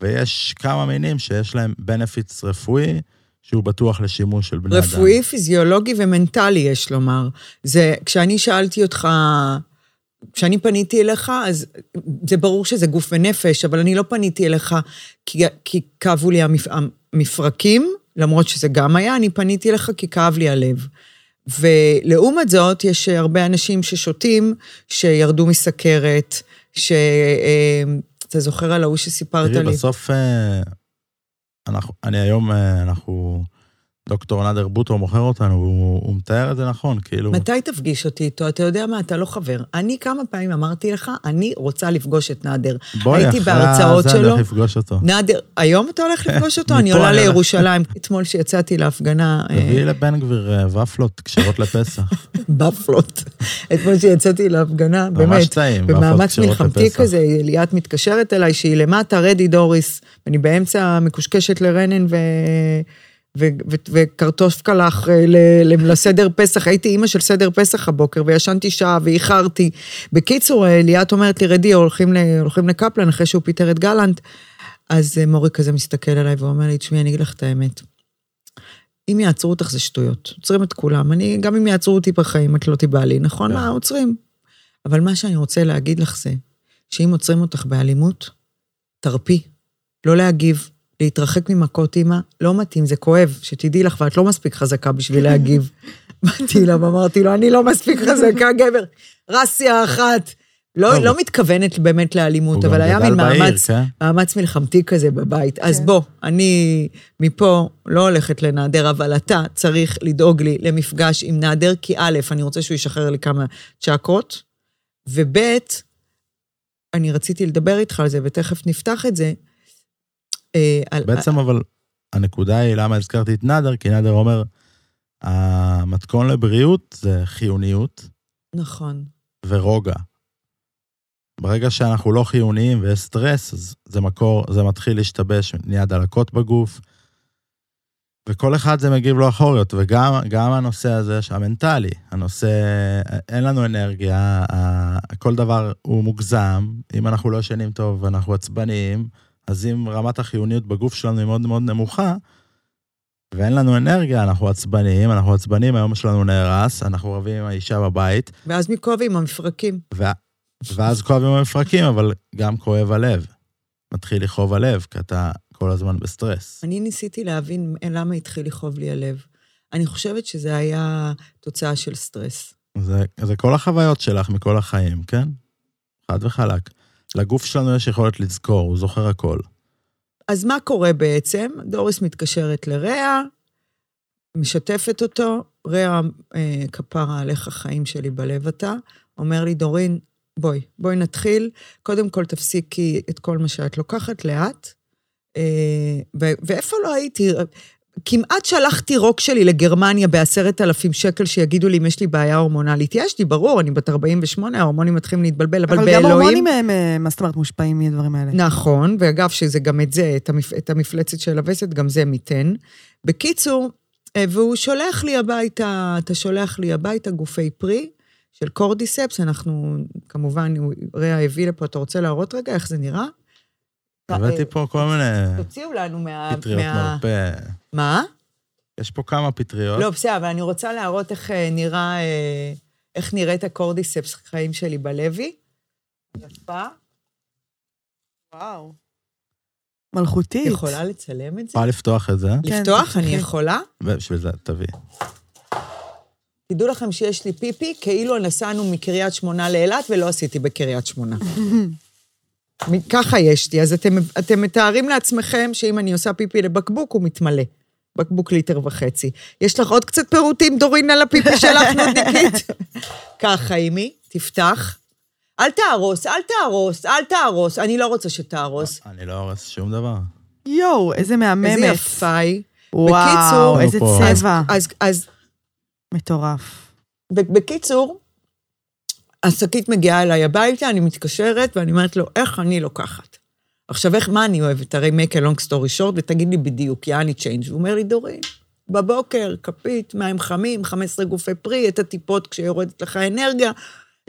ויש כמה מינים שיש להם בנפיץ רפואי, שהוא בטוח לשימוש של בני אדם. רפואי, פיזיולוגי ומנטלי, יש לומר. זה, כשאני שאלתי אותך, כשאני פניתי אליך, אז זה ברור שזה גוף ונפש, אבל אני לא פניתי אליך כי, כי כאבו לי המפ, המפרקים, למרות שזה גם היה, אני פניתי אליך כי כאב לי הלב. ולעומת זאת, יש הרבה אנשים ששותים, שירדו מסכרת, ש... אה, אתה זוכר על ההוא שסיפרת תראי, לי? בסוף, אה, אנחנו, אני היום, אה, אנחנו, דוקטור נאדר בוטו מוכר אותנו, והוא הוא מתאר את זה נכון, כאילו, מתי תפגיש אותי איתו? אתה יודע מה, אתה לא חבר. אני כמה פעמים אמרתי לך, אני רוצה לפגוש את נאדר. בואי, הייתי אחרי הזה אני שלו. הולך לפגוש אותו. נאדר, היום אתה הולך לפגוש אותו? אני עולה אני. לירושלים. אתמול שיצאתי להפגנה, אה, תביאי לבן גביר אה, ופלות כשרות לפסח. בפלות. אתמול שיצאתי להפגנה, ממש באמת, טעים, ופלות במאמץ מלחמתי. כזה, ליאת מתקשרת אליי, שהיא למטה, רדי דוריס, ואני באמצע מקושקשת לרנן ו... ו- ו- וקרטוף קלח אה, ל- לסדר פסח, הייתי אימא של סדר פסח הבוקר, וישנתי שעה ואיחרתי. בקיצור, אה, ליאת אומרת לי, רדי, הולכים, ל- הולכים לקפלן אחרי שהוא פיטר את גלנט. אז אה, מורי כזה מסתכל עליי ואומר לי, תשמעי, אני אגיד לך את האמת. אם יעצרו אותך זה שטויות. עוצרים את כולם. אני, גם אם יעצרו אותי בחיים, את לא תיבעלי, נכון? מה, עוצרים. אבל מה שאני רוצה להגיד לך זה, שאם עוצרים אותך באלימות, תרפי. לא להגיב, להתרחק ממכות אימא, לא מתאים, זה כואב, שתדעי לך, ואת לא מספיק חזקה בשביל להגיב. באתי אליו, אמרתי לו, אני לא מספיק חזקה, גבר. רסיה אחת. לא, טוב. לא מתכוונת באמת לאלימות, אבל היה מין מאמץ, כן? מאמץ מלחמתי כזה בבית. אז כן. בוא, אני מפה לא הולכת לנעדר, אבל אתה צריך לדאוג לי למפגש עם נעדר, כי א', אני רוצה שהוא ישחרר לי כמה צ'קרות, וב', אני רציתי לדבר איתך על זה, ותכף נפתח את זה. אה, בעצם אבל הנקודה היא למה הזכרתי את נאדר, כי נאדר אומר, המתכון לבריאות זה חיוניות נכון. ורוגע. ברגע שאנחנו לא חיוניים ויש סטרס, אז זה מקור, זה מתחיל להשתבש, נהיה דלקות בגוף, וכל אחד זה מגיב לו אחוריות, וגם גם הנושא הזה המנטלי, הנושא, אין לנו אנרגיה, כל דבר הוא מוגזם, אם אנחנו לא ישנים טוב ואנחנו עצבניים, אז אם רמת החיוניות בגוף שלנו היא מאוד מאוד נמוכה, ואין לנו אנרגיה, אנחנו עצבניים, אנחנו עצבניים, היום שלנו נהרס, אנחנו רבים עם האישה בבית, ואז מי כואב עם המפרקים? ו... ואז כואבים המפרקים, אבל גם כואב הלב. מתחיל לכאוב הלב, כי אתה כל הזמן בסטרס. אני ניסיתי להבין למה התחיל לכאוב לי הלב. אני חושבת שזה היה תוצאה של סטרס. זה, זה כל החוויות שלך מכל החיים, כן? חד וחלק. לגוף שלנו יש יכולת לזכור, הוא זוכר הכל. אז מה קורה בעצם? דוריס מתקשרת לרע, משתפת אותו, רע, אה, כפרה עליך חיים שלי בלב אתה, אומר לי, דורין, בואי, בואי נתחיל. קודם כל תפסיקי את כל מה שאת לוקחת לאט. אה, ו- ואיפה לא הייתי? כמעט שלחתי רוק שלי לגרמניה בעשרת אלפים שקל שיגידו לי אם יש לי בעיה הורמונלית. יש לי, ברור, אני בת 48, ההורמונים מתחילים להתבלבל, אבל, אבל באלוהים... גם הורמונים הם, אה, מה זאת אומרת, מושפעים מהדברים האלה. נכון, ואגב, שזה גם את זה, את, המפ... את המפלצת של הווסת, גם זה מיתן. בקיצור, אה, והוא שולח לי הביתה, אתה שולח לי הביתה גופי פרי של קורדיספס, אנחנו, כמובן, רע הביא לפה, אתה רוצה להראות רגע איך זה נראה? הבאתי אה, פה כל מיני תוציאו לנו מה... פטריות מה... מרפא. מה? יש פה כמה פטריות. לא, בסדר, אבל אני רוצה להראות איך אה, נראה, אה, איך נראית הקורדיספס חיים שלי בלוי. יפה. וואו. מלכותית. יכולה לצלם את זה? יכולה לפתוח את זה, כן, לפתוח? אני תפתחי. יכולה? ובשביל זה תביאי. תדעו לכם שיש לי פיפי, כאילו נסענו מקריית שמונה לאילת ולא עשיתי בקריית שמונה. ככה יש לי. אז אתם, אתם מתארים לעצמכם שאם אני עושה פיפי לבקבוק, הוא מתמלא. בקבוק ליטר וחצי. יש לך עוד קצת פירוטים, דורין, על הפיפי שלך, נודניקית? ככה, אימי, תפתח. אל תהרוס, אל תהרוס, אל תהרוס. אני לא רוצה שתהרוס. אני לא הורס שום דבר. יואו, איזה מהממת. איזה יפה היא. וואו, בקיצור, איזה. צבע. אז, אז מטורף. ב- בקיצור, השקית מגיעה אליי הביתה, אני מתקשרת, ואני אומרת לו, איך אני לוקחת? עכשיו, איך, מה אני אוהבת? הרי make a long story short, ותגיד לי בדיוק, יעני change. הוא אומר לי, דורין, בבוקר, כפית, מים חמים, 15 גופי פרי, את הטיפות כשיורדת לך אנרגיה.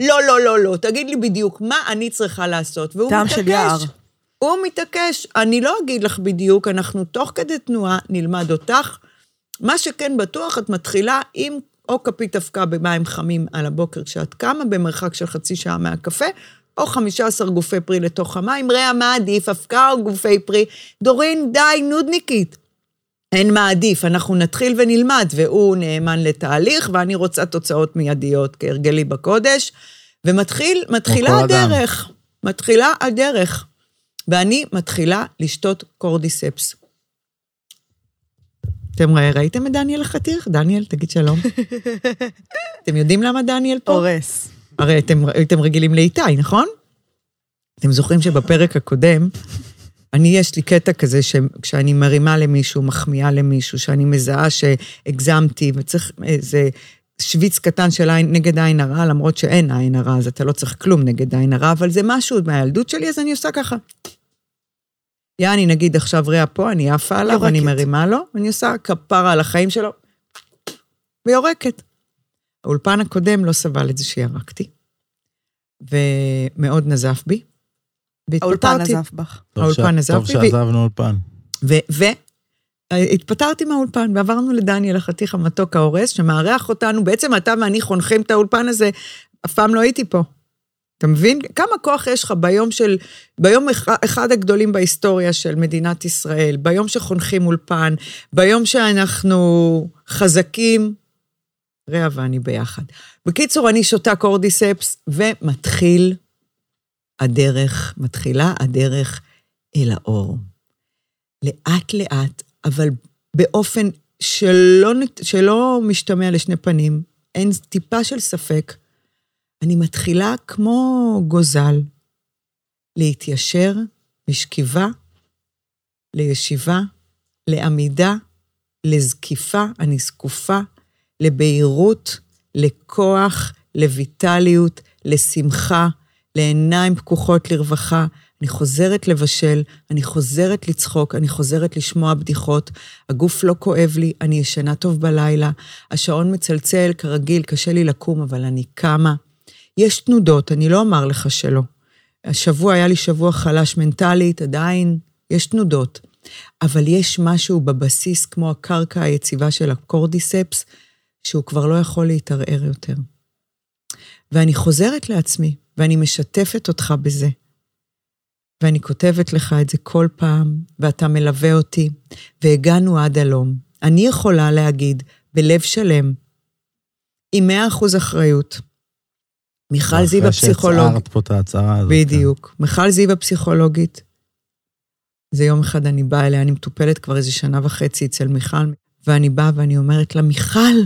לא, לא, לא, לא, תגיד לי בדיוק מה אני צריכה לעשות. והוא טעם מתעקש. של יער. הוא מתעקש, אני לא אגיד לך בדיוק, אנחנו תוך כדי תנועה נלמד אותך. מה שכן בטוח, את מתחילה עם או כפית אבקה במים חמים על הבוקר כשאת קמה, במרחק של חצי שעה מהקפה, או 15 גופי פרי לתוך המים. ראה, מה עדיף, אבקה או גופי פרי? דורין, די, נודניקית. אין מה עדיף, אנחנו נתחיל ונלמד, והוא נאמן לתהליך, ואני רוצה תוצאות מיידיות, כהרגלי בקודש, ומתחיל, מתחילה כל אדם. הדרך. מתחילה הדרך. ואני מתחילה לשתות קורדיספס. אתם ראיתם את דניאל החתיך? דניאל, תגיד שלום. אתם יודעים למה דניאל פה? הורס. הרי אתם הייתם רגילים לאיתי, נכון? אתם זוכרים שבפרק הקודם, אני, יש לי קטע כזה שכשאני מרימה למישהו, מחמיאה למישהו, שאני מזהה שהגזמתי וצריך איזה שוויץ קטן של עין, נגד עין הרע, למרות שאין עין הרע, אז אתה לא צריך כלום נגד עין הרע, אבל זה משהו מהילדות שלי, אז אני עושה ככה. יעני, נגיד עכשיו ריאה פה, אני עפה עליו, יורקת. אני מרימה לו, אני עושה כפרה על החיים שלו, ויורקת. האולפן הקודם לא סבל את זה שירקתי, ומאוד נזף בי. האולפן והתפטרתי. נזף בך. טוב האולפן טוב עזב בי, ו- שעזבנו אולפן. ו... ו... התפטרתי מהאולפן, ועברנו לדניאל החתיך המתוק ההורס, שמארח אותנו, בעצם אתה ואני חונכים את האולפן הזה, אף פעם לא הייתי פה. אתה מבין? כמה כוח יש לך ביום של, ביום אחד- הגדולים בהיסטוריה של מדינת ישראל, ביום שחונכים אולפן, ביום שאנחנו חזקים, רע ואני ביחד. בקיצור, אני שותה קורדיספס, ומתחיל הדרך, מתחילה הדרך אל האור. לאט-לאט, אבל באופן שלא, שלא משתמע לשני פנים, אין טיפה של ספק, אני מתחילה כמו גוזל להתיישר משכיבה לישיבה, לעמידה, לזקיפה, אני זקופה, לבהירות, לכוח, לויטליות, לשמחה, לעיניים פקוחות לרווחה. אני חוזרת לבשל, אני חוזרת לצחוק, אני חוזרת לשמוע בדיחות, הגוף לא כואב לי, אני ישנה טוב בלילה, השעון מצלצל, כרגיל, קשה לי לקום, אבל אני קמה. יש תנודות, אני לא אומר לך שלא. השבוע היה לי שבוע חלש מנטלית, עדיין יש תנודות. אבל יש משהו בבסיס, כמו הקרקע היציבה של הקורדיספס, שהוא כבר לא יכול להתערער יותר. ואני חוזרת לעצמי, ואני משתפת אותך בזה. ואני כותבת לך את זה כל פעם, ואתה מלווה אותי, והגענו עד הלום. אני יכולה להגיד, בלב שלם, עם 100% אחריות, מיכל זיו הפסיכולוג, אחרי שהצהרת פה את ההצהרה הזאת. כן. בדיוק. מיכל זיו הפסיכולוגית. זה יום אחד אני באה אליה, אני מטופלת כבר איזה שנה וחצי אצל מיכל, ואני באה ואני אומרת לה, מיכל,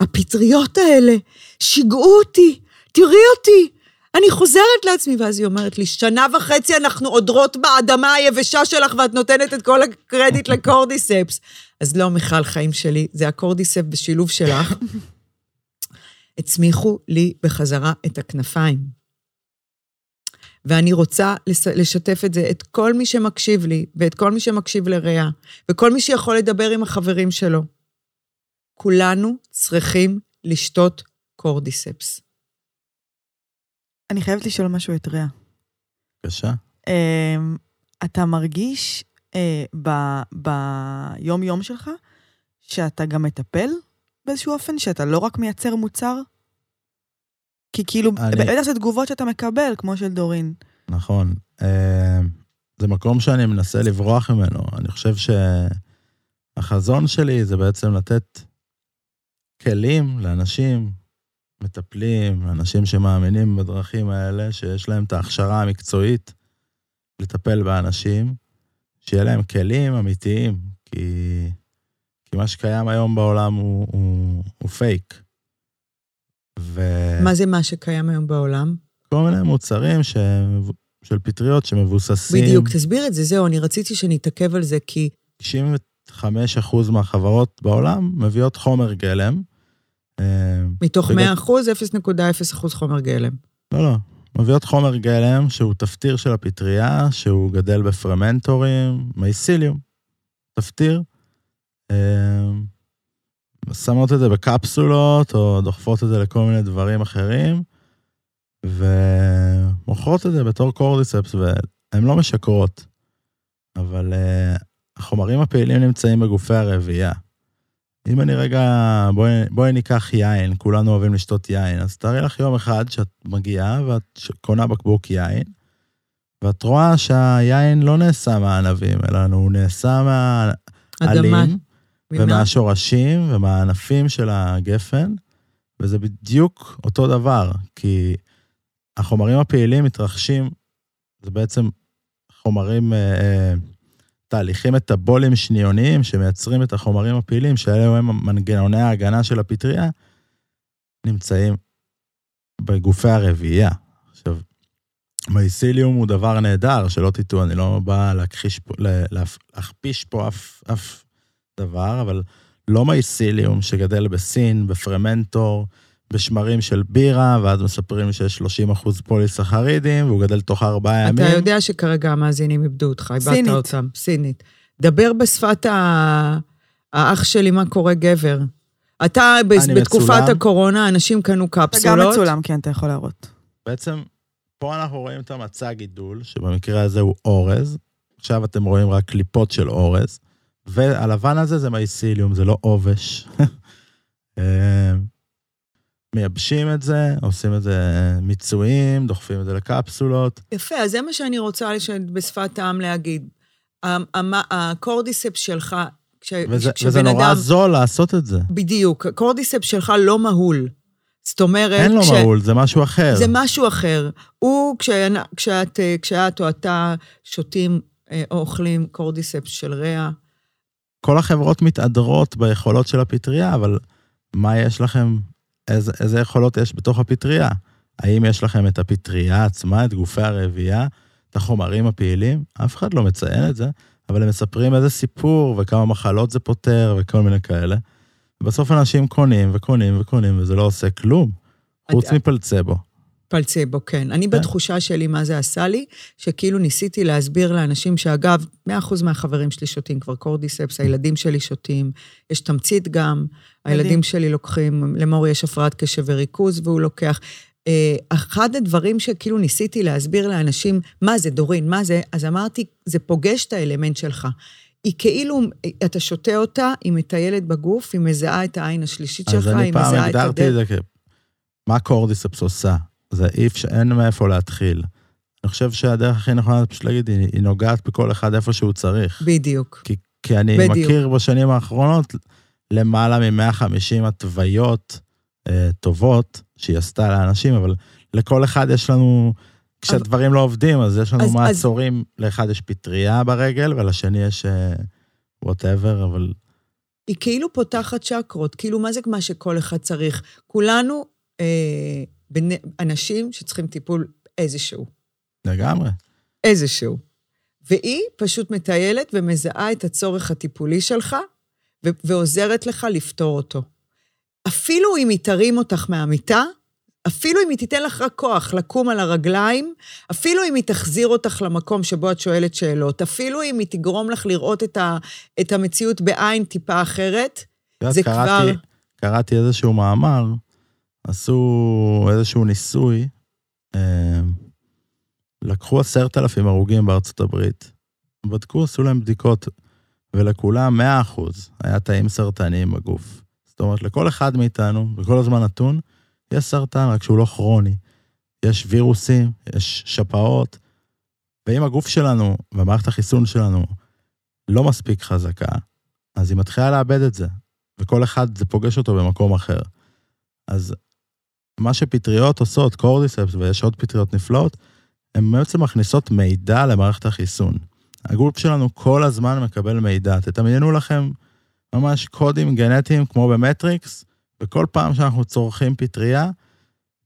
הפטריות האלה שיגעו אותי, תראי אותי, אני חוזרת לעצמי. ואז היא אומרת לי, שנה וחצי אנחנו עודרות באדמה היבשה שלך ואת נותנת את כל הקרדיט לקורדיספס. אז לא, מיכל, חיים שלי, זה הקורדיספס בשילוב שלך. הצמיחו לי בחזרה את הכנפיים. ואני רוצה לשתף את זה, את כל מי שמקשיב לי, ואת כל מי שמקשיב לרע, וכל מי שיכול לדבר עם החברים שלו. כולנו צריכים לשתות קורדיספס. אני חייבת לשאול משהו את רע. בבקשה. אמ, אתה מרגיש אה, ביום-יום שלך שאתה גם מטפל באיזשהו אופן, שאתה לא רק מייצר מוצר? כי כאילו, אני- בטח זה תגובות שאתה מקבל, כמו של דורין. נכון. אה, זה מקום שאני מנסה לברוח ממנו. אני חושב שהחזון שלי זה בעצם לתת כלים לאנשים, מטפלים, אנשים שמאמינים בדרכים האלה, שיש להם את ההכשרה המקצועית לטפל באנשים, שיהיה להם כלים אמיתיים, כי, כי מה שקיים היום בעולם הוא, הוא, הוא פייק. ו... מה זה מה שקיים היום בעולם? כל מיני מוצרים ש... של פטריות שמבוססים... בדיוק, תסביר את זה, זהו, אני רציתי שנתעכב על זה, כי 95% מהחברות בעולם מביאות חומר גלם. אה, מתוך בגלל- 100 אחוז, 0.0 אחוז חומר גלם. לא, לא. מביאות חומר גלם שהוא תפטיר של הפטריה, שהוא גדל בפרמנטורים, מייסיליום. תפטיר. אה, שמות את זה בקפסולות, או דוחפות את זה לכל מיני דברים אחרים, ומוכרות את זה בתור קורדיספס, והן לא משקרות. אבל אה, החומרים הפעילים נמצאים בגופי הרבייה. אם אני רגע, בואי, בואי ניקח יין, כולנו אוהבים לשתות יין, אז תארי לך יום אחד שאת מגיעה ואת קונה בקבוק יין, ואת רואה שהיין לא נעשה מהענבים, אלא הוא נעשה אדמה. מהעלים, ממה? ומהשורשים ומהענפים של הגפן, וזה בדיוק אותו דבר, כי החומרים הפעילים מתרחשים, זה בעצם חומרים, אה, אה, תהליכים מטאבוליים שניוניים שמייצרים את החומרים הפעילים, שאלה הם מנגנוני ההגנה של הפטריה, נמצאים בגופי הרביעייה. עכשיו, מייסיליום הוא דבר נהדר, שלא תטעו, אני לא בא להכחיש להכפיש פה אף, אף דבר, אבל לא מייסיליום שגדל בסין, בפרמנטור, בשמרים של בירה, ואז מספרים שיש 30 אחוז פוליסחרידים, והוא גדל תוך ארבעה ימים. אתה יודע שכרגע המאזינים איבדו אותך, איבדת סינית. אותם. סינית. דבר בשפת ה... האח שלי, מה קורה גבר. אתה, בתקופת מצולם. הקורונה, אנשים קנו אתה גם קפסולות. מצולם, כן, אתה יכול להראות. בעצם, פה אנחנו רואים את המצע גידול, שבמקרה הזה הוא אורז. עכשיו אתם רואים רק קליפות של אורז. והלבן הזה זה מייסיליום, זה לא עובש. אה, מייבשים את זה, עושים את זה מיצויים, דוחפים את זה לקפסולות. יפה, אז זה מה שאני רוצה בשפת העם להגיד. הקורדיספס שלך, כש- וזה, כשבן וזה נורא אדם... זול לעשות את זה. בדיוק, הקורדיספס שלך לא מהול. זאת אומרת... אין לו כש- מהול, זה משהו אחר. זה משהו אחר. הוא, כשאת, כשאת, אה, כשאת או אתה שותים אה, או אוכלים קורדיספס של ריאה, כל החברות מתהדרות ביכולות של הפטריה, אבל מה יש לכם, איזה, איזה יכולות יש בתוך הפטריה? האם יש לכם את הפטריה עצמה, את גופי הרבייה, את החומרים הפעילים? אף אחד לא מציין את זה, אבל הם מספרים איזה סיפור וכמה מחלות זה פותר וכל מיני כאלה. ובסוף אנשים קונים וקונים וקונים, וזה לא עושה כלום, חוץ מפלצבו. פלצבו, כן. אני כן. בתחושה שלי, מה זה עשה לי, שכאילו ניסיתי להסביר לאנשים שאגב, 100% מהחברים שלי שותים כבר קורדיספס, הילדים שלי שותים, יש תמצית גם, הילדים. שלי לוקחים, למורי יש הפרעת קשב וריכוז והוא לוקח. אה, אחד הדברים שכאילו ניסיתי להסביר לאנשים, מה זה, דורין, מה זה, אז אמרתי, זה פוגש את האלמנט שלך. היא כאילו, אתה שותה אותה, היא מטיילת בגוף, היא מזהה את העין השלישית שלך, אז אני היא פעם מזהה את הגדרתי את. זה כ... מה קורדיספס עושה? זה אי אפשר, אין מאיפה להתחיל. אני חושב שהדרך הכי נכונה זה פשוט להגיד, היא, היא נוגעת בכל אחד איפה שהוא צריך. בדיוק. כי, כי אני בדיוק. מכיר בשנים האחרונות למעלה מ-150 התוויות אה, טובות שהיא עשתה לאנשים, אבל לכל אחד יש לנו, כשהדברים לא עובדים, אז יש לנו אז- אז- מעצורים, לאחד יש פטריה ברגל, ולשני יש וואטאבר, אבל היא כאילו פותחת צ'קרות, כאילו מה זה מה שכל אחד צריך? כולנו אה, בני, אנשים שצריכים טיפול איזשהו, לגמרי. איזשהו. והיא פשוט מטיילת ומזהה את הצורך הטיפולי שלך, ו- ועוזרת לך לפתור אותו. אפילו אם היא תרים אותך מהמיטה, אפילו אם היא תיתן לך רק כוח לקום על הרגליים, אפילו אם היא תחזיר אותך למקום שבו את שואלת שאלות, אפילו אם היא תגרום לך לראות את, ה, את המציאות בעין טיפה אחרת, זה קראתי, כבר- קראתי איזשהו מאמר, עשו איזשהו ניסוי, אה, לקחו עשרת אלפים הרוגים בארצות הברית, בדקו, עשו להם בדיקות, ולכולם 100 אחוז היה תאים סרטניים בגוף. זאת אומרת, לכל אחד מאיתנו, בכל הזמן נתון, יש סרטן, רק שהוא לא כרוני. יש וירוסים, יש שפעות, ואם הגוף שלנו ומערכת החיסון שלנו לא מספיק חזקה, אז היא מתחילה לאבד את זה, וכל אחד זה פוגש אותו במקום אחר. אז מה שפטריות עושות, קורדיספס, ויש עוד פטריות נפלאות, הן בעצם מכניסות מידע למערכת החיסון. הגוף שלנו כל הזמן מקבל מידע. תדמיינו לכם ממש קודים גנטיים כמו במטריקס, וכל פעם שאנחנו צורכים פטריה,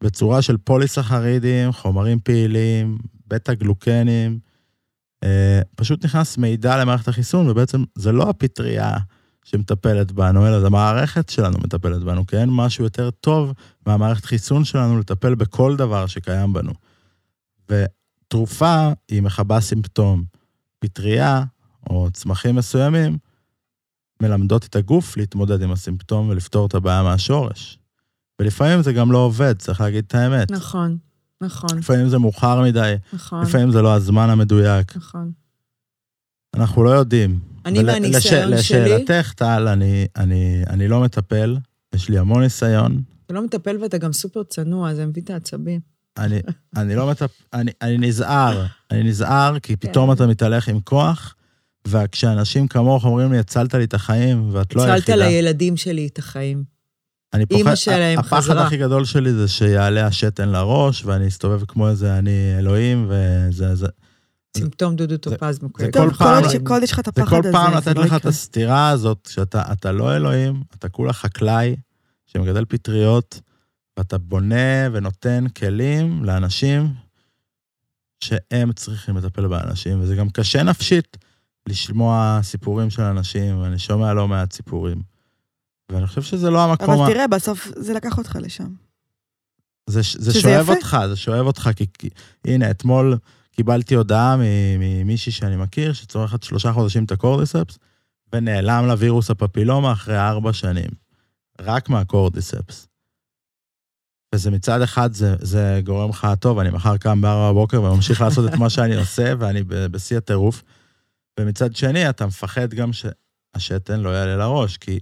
בצורה של פוליסחרידים, חומרים פעילים, בטא גלוקנים, אה, פשוט נכנס מידע למערכת החיסון, ובעצם זה לא הפטריה שמטפלת בנו, אלא זה המערכת שלנו מטפלת בנו, כי אין משהו יותר טוב מהמערכת חיסון שלנו לטפל בכל דבר שקיים בנו. ותרופה היא מכבה סימפטום. פטריה או צמחים מסוימים מלמדות את הגוף להתמודד עם הסימפטום ולפתור את הבעיה מהשורש. ולפעמים זה גם לא עובד, צריך להגיד את האמת. נכון, נכון, לפעמים זה מאוחר מדי, נכון, לפעמים זה לא הזמן המדויק. נכון. אנחנו לא יודעים. אני ול- מהניסיון לש- שלי, לשאלתך, טל, אני, אני, אני לא מטפל, יש לי המון ניסיון. אתה לא מטפל ואתה גם סופר צנוע, זה מביא את העצבים. אני, אני לא מטפ... אני, אני נזהר, אני נזהר, כי כן. פתאום אתה מתהלך עם כוח, וכשאנשים כמוך אומרים לי, הצלת לי את החיים, ואת לא הצלת היחידה. לילדים שלי את החיים. אני פוחד, שלהם הפחד חזרה. הכי גדול שלי זה שיעלה השתן לראש, ואני אסתובב כמו איזה אני אלוהים, וזה... זה, סימפטום דודו טופז מוקד. כל כל פעם- עוד יש לך את זה הפחד כל הזה, פעם זה לתת לא לך את יקרה. הסתירה הזאת, שאתה אתה לא אלוהים, אתה כולה חקלאי שמגדל פטריות, ואתה בונה ונותן כלים לאנשים שהם צריכים לטפל באנשים, וזה גם קשה נפשית לשמוע סיפורים של אנשים, ואני שומע לא מעט סיפורים. ואני חושב שזה לא המקום... אבל תראה, בסוף זה לקח אותך לשם. זה, זה שואב יפה. אותך, זה שואב אותך, כי, כי הנה, אתמול קיבלתי הודעה ממישהי שאני מכיר, שצורכת שלושה חודשים את הקורדיספס, ונעלם לה וירוס הפפילומה אחרי ארבע שנים. רק מהקורדיספס. וזה מצד אחד, זה, זה גורם לך, טוב, אני מחר קם בארבע בבוקר וממשיך לעשות את מה שאני עושה, ואני בשיא הטירוף. ומצד שני, אתה מפחד גם שהשתן לא יעלה לראש, כי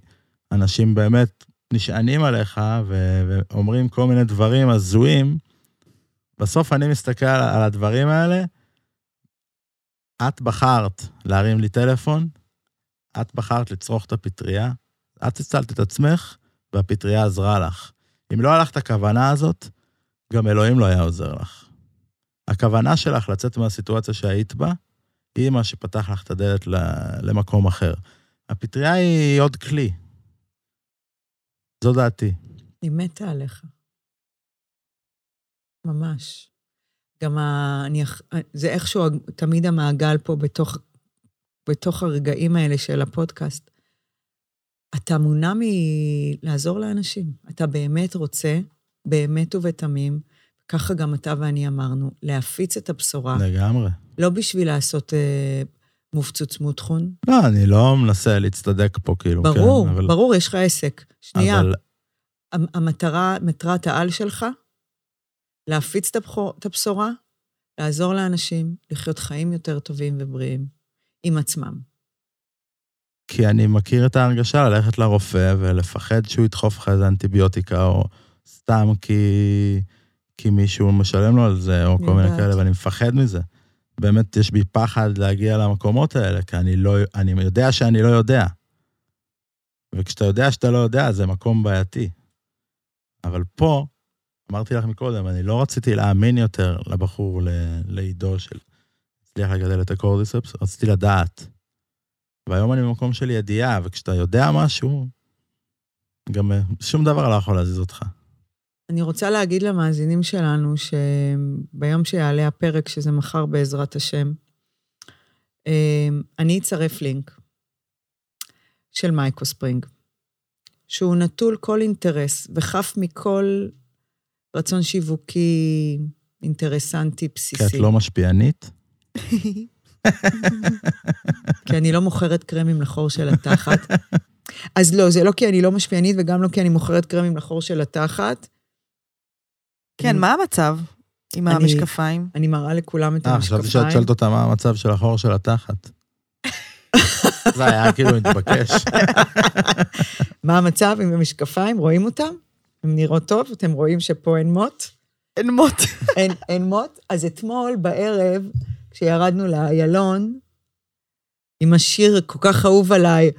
אנשים באמת נשענים עליך ואומרים כל מיני דברים הזויים. בסוף אני מסתכל על, הדברים האלה, את בחרת להרים לי טלפון, את בחרת לצרוך את הפטריה, את הצלת את עצמך, והפטריה עזרה לך. אם לא את הכוונה הזאת, גם אלוהים לא היה עוזר לך. הכוונה שלך לצאת מהסיטואציה שהיית בה, היא מה שפתח לך את הדלת למקום אחר. הפטריה היא עוד כלי. זו דעתי. אני מתה עליך. ממש. גם ה... אני... זה איכשהו תמיד המעגל פה בתוך, בתוך הרגעים האלה של הפודקאסט. אתה מונע מלעזור לאנשים. אתה באמת רוצה, באמת ובתמים, ככה גם אתה ואני אמרנו, להפיץ את הבשורה, לגמרי. לא בשביל לעשות אה, מופצוץ מותחון. לא, אני לא מנסה להצטדק פה, כאילו, ברור, כן, אבל... ברור, יש לך עסק. שנייה, אבל המ- המטרה, מטרת העל שלך, להפיץ את הבחור- את הבשורה, לעזור לאנשים לחיות חיים יותר טובים ובריאים עם עצמם. כי אני מכיר את ההרגשה ללכת לרופא ולפחד שהוא ידחוף לך איזה אנטיביוטיקה, או סתם כי, כי מישהו משלם לו על זה, או כל מיני. כאלה, ואני מפחד מזה. באמת יש בי פחד להגיע למקומות האלה, כי אני, לא, אני יודע שאני לא יודע. וכשאתה יודע שאתה לא יודע, זה מקום בעייתי. אבל פה, אמרתי לך מקודם, אני לא רציתי להאמין יותר לבחור, לעידו של הצליח לגדל את הקורדיספס, רציתי לדעת. והיום אני במקום של ידיעה, וכשאתה יודע משהו, גם אה, שום דבר לא יכול להזיז אותך. אני רוצה להגיד למאזינים שלנו שביום שיעלה הפרק, שזה מחר בעזרת השם, אה, אני אצרף לינק של מייקרוספרינג, שהוא נטול כל אינטרס וחף מכל רצון שיווקי אינטרסנטי כי בסיסי. את לא משפיענית. כי אני לא מוכרת קרמים לחור של התחת. אז לא, זה לא כי אני לא משפיענית וגם לא כי אני מוכרת קרמים לחור של התחת. כן, מה המצב עם אני- המשקפיים? אני מראה לכולם את אה, חשבתי שאת המשקפיים. שואלת אותה מה המצב של החור של התחת. זה היה כאילו מתבקש. מה המצב עם המשקפיים? רואים אותם? הן נראות טוב? אתם רואים שפה אין מוט? אין מוט. אין, אין מוט? אז אתמול בערב, כשירדנו לאיילון, עם השיר כל כך אהוב עליי,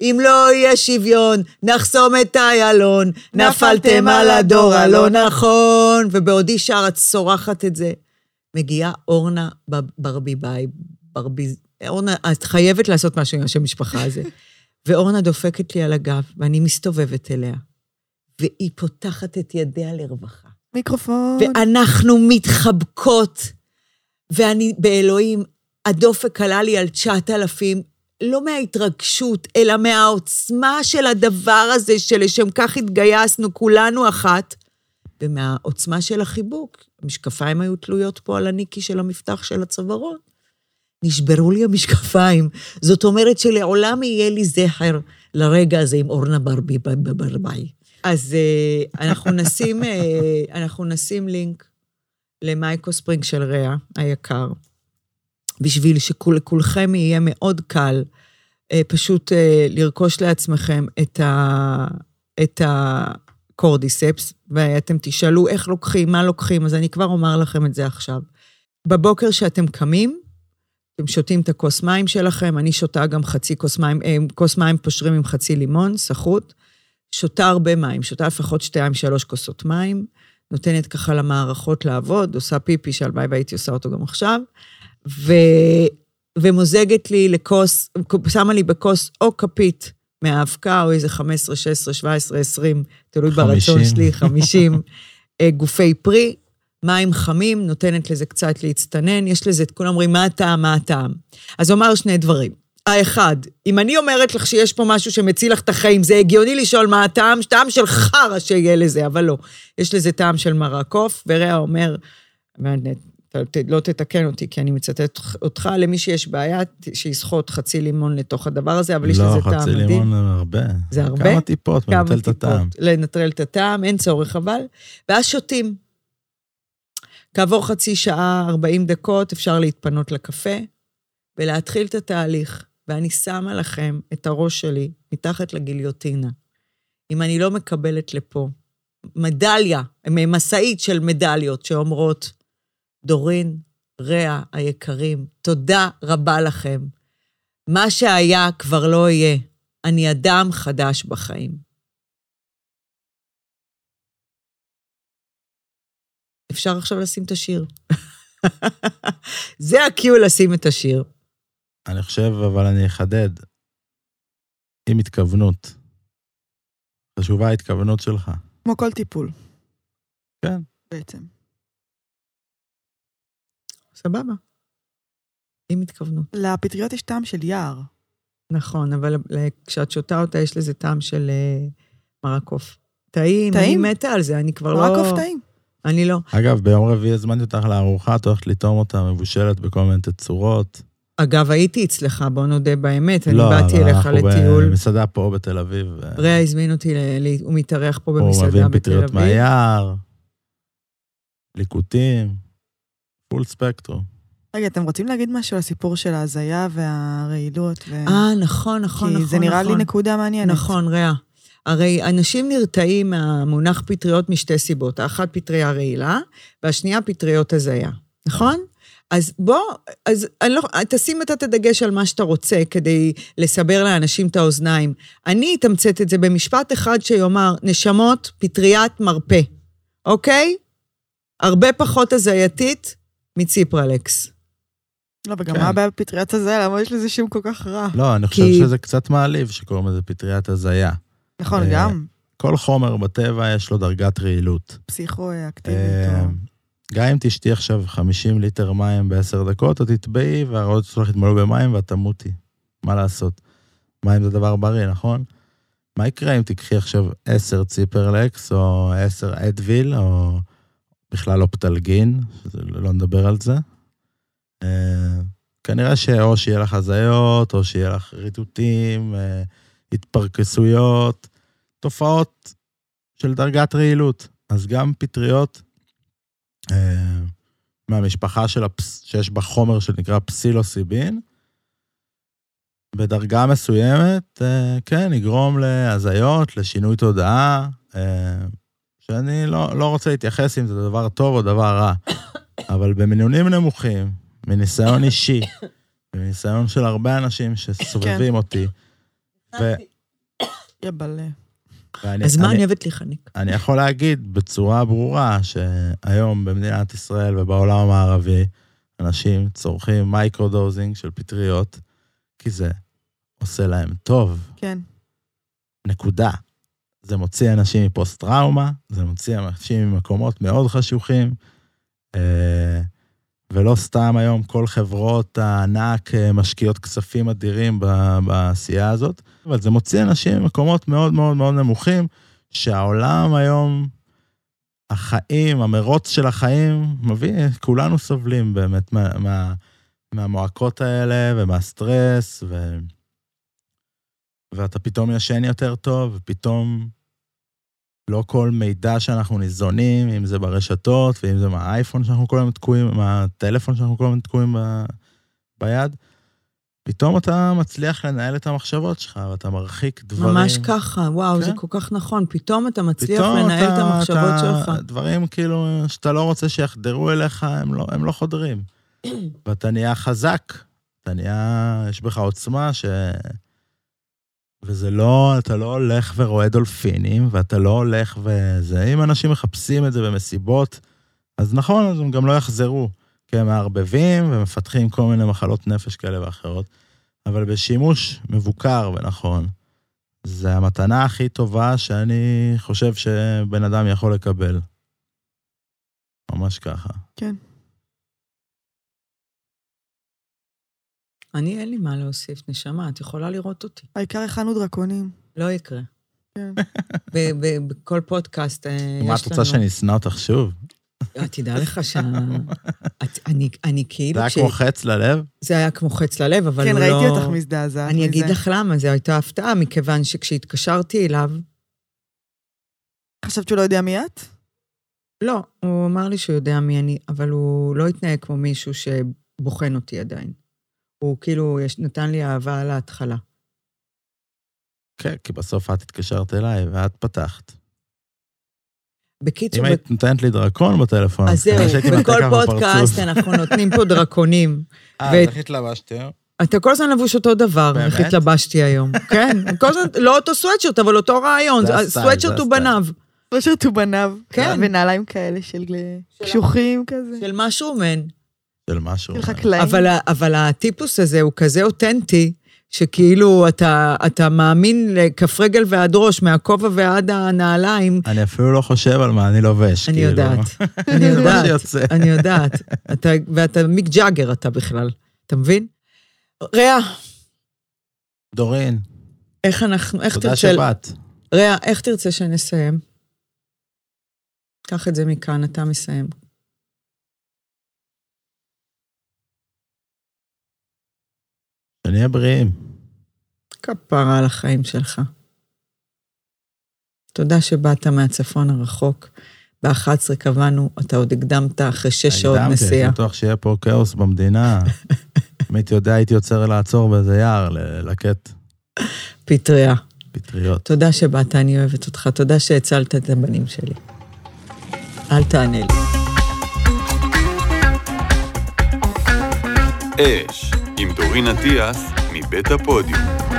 אם לא יהיה שוויון, נחסום את איילון, נפלתם על הדור הלא נכון. ובעודי שר את צורחת את זה. מגיעה אורנה ברביבאי, ברבי... אורנה, את חייבת לעשות משהו עם השם משפחה הזה. ואורנה דופקת לי על הגב, ואני מסתובבת אליה, והיא פותחת את ידיה לרווחה. מיקרופון. ואנחנו מתחבקות. ואני, באלוהים, הדופק עלה לי על 9,000, לא מההתרגשות, אלא מהעוצמה של הדבר הזה, שלשם כך התגייסנו, כולנו אחת, ומהעוצמה של החיבוק. המשקפיים היו תלויות פה על הניקי של המפתח של הצווארון. נשברו לי המשקפיים. זאת אומרת שלעולם יהיה לי זכר לרגע הזה עם אורנה ברבי ברבי. אז אה, אנחנו נשים, אה, אנחנו נשים לינק למייקו ספרינג של ריאה היקר, בשביל שלכולכם יהיה מאוד קל אה, פשוט לרכוש לעצמכם את, ה, את הקורדיספס, ואתם תשאלו איך לוקחים, מה לוקחים, אז אני כבר אומר לכם את זה עכשיו. בבוקר שאתם קמים, אתם שותים את הכוס מים שלכם, אני שותה גם חצי כוס מים, אה, כוס מים פושרים עם חצי לימון, סחוט. שותה הרבה מים, שותה לפחות שתיים, שלוש כוסות מים, נותנת ככה למערכות לעבוד, עושה פיפי, שהלוואי והייתי עושה אותו גם עכשיו, ו... ומוזגת לי לכוס, שמה לי בכוס או כפית מהאבקה, או איזה 15, 16, 17, 20, תלוי ברצון 50. שלי, 50 אה, גופי פרי, מים חמים, נותנת לזה קצת להצטנן, יש לזה, כולם אומרים, מה הטעם, מה הטעם? אז אומר שני דברים. האחד, אם אני אומרת לך שיש פה משהו שמציל לך את החיים, זה הגיוני לשאול מה הטעם, טעם של חרא שיהיה לזה, אבל לא. יש לזה טעם של מרק עוף, ורע אומר, ת- לא תתקן אותי, כי אני מצטט אותך, למי שיש בעיה, שיסחוט חצי לימון לתוך הדבר הזה, אבל יש לא, לזה טעם חצי מדהים. לימון זה הרבה. זה הרבה? כמה טיפות, מבטל את הטעם. לנטרל את הטעם, אין צורך אבל. ואז שותים. כעבור חצי שעה, 40 דקות, אפשר להתפנות לקפה ולהתחיל את התהליך. ואני שמה לכם את הראש שלי מתחת לגיליוטינה. אם אני לא מקבלת לפה מדליה, משאית של מדליות שאומרות, דורין, רע היקרים, תודה רבה לכם. מה שהיה כבר לא יהיה. אני אדם חדש בחיים. אפשר עכשיו לשים את השיר. זה הקיו לשים את השיר. אני חושב, אבל אני אחדד, עם התכוונות. חשובה ההתכוונות שלך. כמו כל טיפול. כן. בעצם. סבבה. עם התכוונות. לפטריות יש טעם של יער. נכון, אבל כשאת שותה אותה, יש לזה טעם של אה, מרק עוף. טעים, טעים? אני מתה על זה, אני כבר לא... רק עוף טעים. אני לא. אגב, ביום רביעי הזמנתי אותך לארוחה, את הולכת לטעום אותה מבושלת בכל מיני תצורות. אגב, הייתי אצלך, בוא נודה באמת, אני לא, באתי אבל אליך אנחנו לטיול. במסעדה פה בתל אביב. רע הזמין אותי, ל... ל- הוא מתארח פה במסעדה בתל פטריות אביב. מהיער, ליקוטים, פול ספקטרום. רגע, אתם רוצים להגיד משהו על הסיפור של ההזיה והרעילות? ו... אה, נכון, נכון, כי נכון. זה נראה לי נכון. נקודה מעניינת. נכון, רע. הרי אנשים נרתעים מהמונח פטריות משתי סיבות. האחת פטריה רעילה, והשנייה פטריות הזיה, נכון? אז בוא, אז אני לא, תשים אתה את הדגש על מה שאתה רוצה כדי לסבר לאנשים את האוזניים. אני אתמצת את זה במשפט אחד שיאמר, נשמות, פטריית מרפא, אוקיי? הרבה פחות הזייתית מציפרלקס. לא, וגם כן. מה הבעיה בפטריית הזה? למה יש לזה שם כל כך רע? לא, אני חושב כי- שזה קצת מעליב שקוראים לזה פטריית הזיה. נכון, אה, גם כל חומר בטבע יש לו דרגת רעילות. פסיכו-אקטיבית. אה, גם אם תשתי עכשיו 50 ליטר מים בעשר דקות, את תטבעי והריאות שלך יתמלאו במים ואת תמותי. מה לעשות? מים זה דבר בריא, נכון? מה יקרה אם תיקחי עכשיו 10 ציפרלקס, או 10 אדוויל, או בכלל אופטלגין, שזה- לא נדבר על זה. אה, כנראה שאו שיהיה לך הזיות, או שיהיה לך ריטוטים, התפרקסויות, תופעות של דרגת רעילות. אז גם פטריות אה, מהמשפחה של הפס... שיש בה חומר שנקרא פסילוסיבין, בדרגה מסוימת, אה, כן, יגרום להזיות, לשינוי תודעה, אה, שאני לא, לא רוצה להתייחס אם זה דבר טוב או דבר רע, אבל במינונים נמוכים, מניסיון אישי, ומניסיון של הרבה אנשים שסובבים אותי, ו- יבלה. ואני- אז מה אני- אני אוהבת להיחנק? אני יכול להגיד בצורה ברורה שהיום במדינת ישראל ובעולם המערבי, אנשים צורכים microdosing של פטריות, כי זה עושה להם טוב, כן. נקודה. זה מוציא אנשים מפוסט-טראומה, זה מוציא אנשים ממקומות מאוד חשוכים, אה, ולא סתם היום כל חברות הענק אה, משקיעות כספים אדירים בעשייה הזאת, אבל זה מוציא אנשים ממקומות מאוד מאוד מאוד נמוכים, שהעולם היום, החיים, המרוץ של החיים, מביא, כולנו סובלים באמת מה, מה, מהמועקות האלה ומהסטרס, ו... ואתה פתאום ישן יותר טוב, ופתאום לא כל מידע שאנחנו ניזונים, אם זה ברשתות, ואם זה מהאייפון שאנחנו כל הזמן תקועים, מהטלפון שאנחנו כל הזמן תקועים ב... ביד, פתאום אתה מצליח לנהל את המחשבות שלך, ואתה מרחיק דברים. ממש ככה, וואו, כן. זה כל כך נכון. פתאום אתה מצליח פתאום לנהל את אתה- המחשבות אתה- שלך. דברים כאילו שאתה לא רוצה שיחדרו אליך, הם לא, הם לא חודרים. ואתה נהיה חזק, אתה נהיה, יש בך עוצמה ש... וזה לא, אתה לא הולך ורואה דולפינים, ואתה לא הולך וזה. אם אנשים מחפשים את זה במסיבות, אז נכון, אז הם גם לא יחזרו. כי הם מערבבים ומפתחים כל מיני מחלות נפש כאלה ואחרות. אבל בשימוש מבוקר ונכון, זה המתנה הכי טובה שאני חושב שבן אדם יכול לקבל. ממש ככה. כן. אני, אין לי מה להוסיף, נשמה, את יכולה לראות אותי. העיקר הכנו דרקונים. לא יקרה. כן. בכל פודקאסט אה, יש לנו... מה, את רוצה שאני אשנא אותך שוב? אה, תדע לך ש... את- אני- אני כאילו... זה היה כמו חץ ללב? זה היה כמו חץ ללב, אבל כן, הוא לא... ראיתי אותך מזדעזעת אני מזה. אגיד לך למה, זו הייתה הפתעה, מכיוון שכשהתקשרתי אליו, חשבת שהוא לא יודע מי את? לא, הוא אמר לי שהוא יודע מי אני, אבל הוא לא התנהג כמו מישהו שבוחן אותי עדיין. הוא כאילו יש, נתן לי אהבה על ההתחלה. כן, כי בסוף את התקשרת אליי ואת פתחת. בקיצור, אם היית נותנת לי דרקון בטלפון, אז זהו, בכל פודקאסט. אנחנו נותנים פה דרקונים. אה, אז איך התלבשתי היום? אתה כל הזמן לבוש אותו דבר? איך התלבשתי היום. כן, כל הזמן, לא אותו סוואטשרט, אבל אותו רעיון. הסוואטשרט הוא. בניו. פשוט הוא בניו. כן. ונעליים כאלה של קשוחים כזה. של משרומן. של משהו. של חקלאים. אבל, ה- אבל הטיפוס הזה הוא כזה אותנטי, שכאילו אתה, אתה מאמין לכף רגל ועד ראש, מהכובע ועד הנעליים. אני אפילו לא חושב על מה אני לובש. אני כאילו. יודעת, אני זה מה יודעת, שיוצא. אני יודעת. אתה, ואתה מיק ג'אגר אתה בכלל, אתה מבין? ריאה, דורין, איך אנחנו, איך תודה תרצה... שבאת. ריאה, איך תרצה שנסיים? קח את זה מכאן, אתה מסיים. שנהיה בריאים. כפרה על החיים שלך. תודה שבאת מהצפון הרחוק. ב-11 קבענו, אתה עוד הקדמת אחרי שש שעות הקדמתי, נסיעה. הייתי בטוח שיהיה פה כאוס במדינה. אם הייתי יודע, הייתי עוצר לעצור באיזה יער, ללקט פטריה. פטריות. תודה שבאת, אני אוהבת אותך. תודה שהצלת את הבנים שלי. אל תענה לי. אש, עם דורין אטיאס, מבית הפודיום.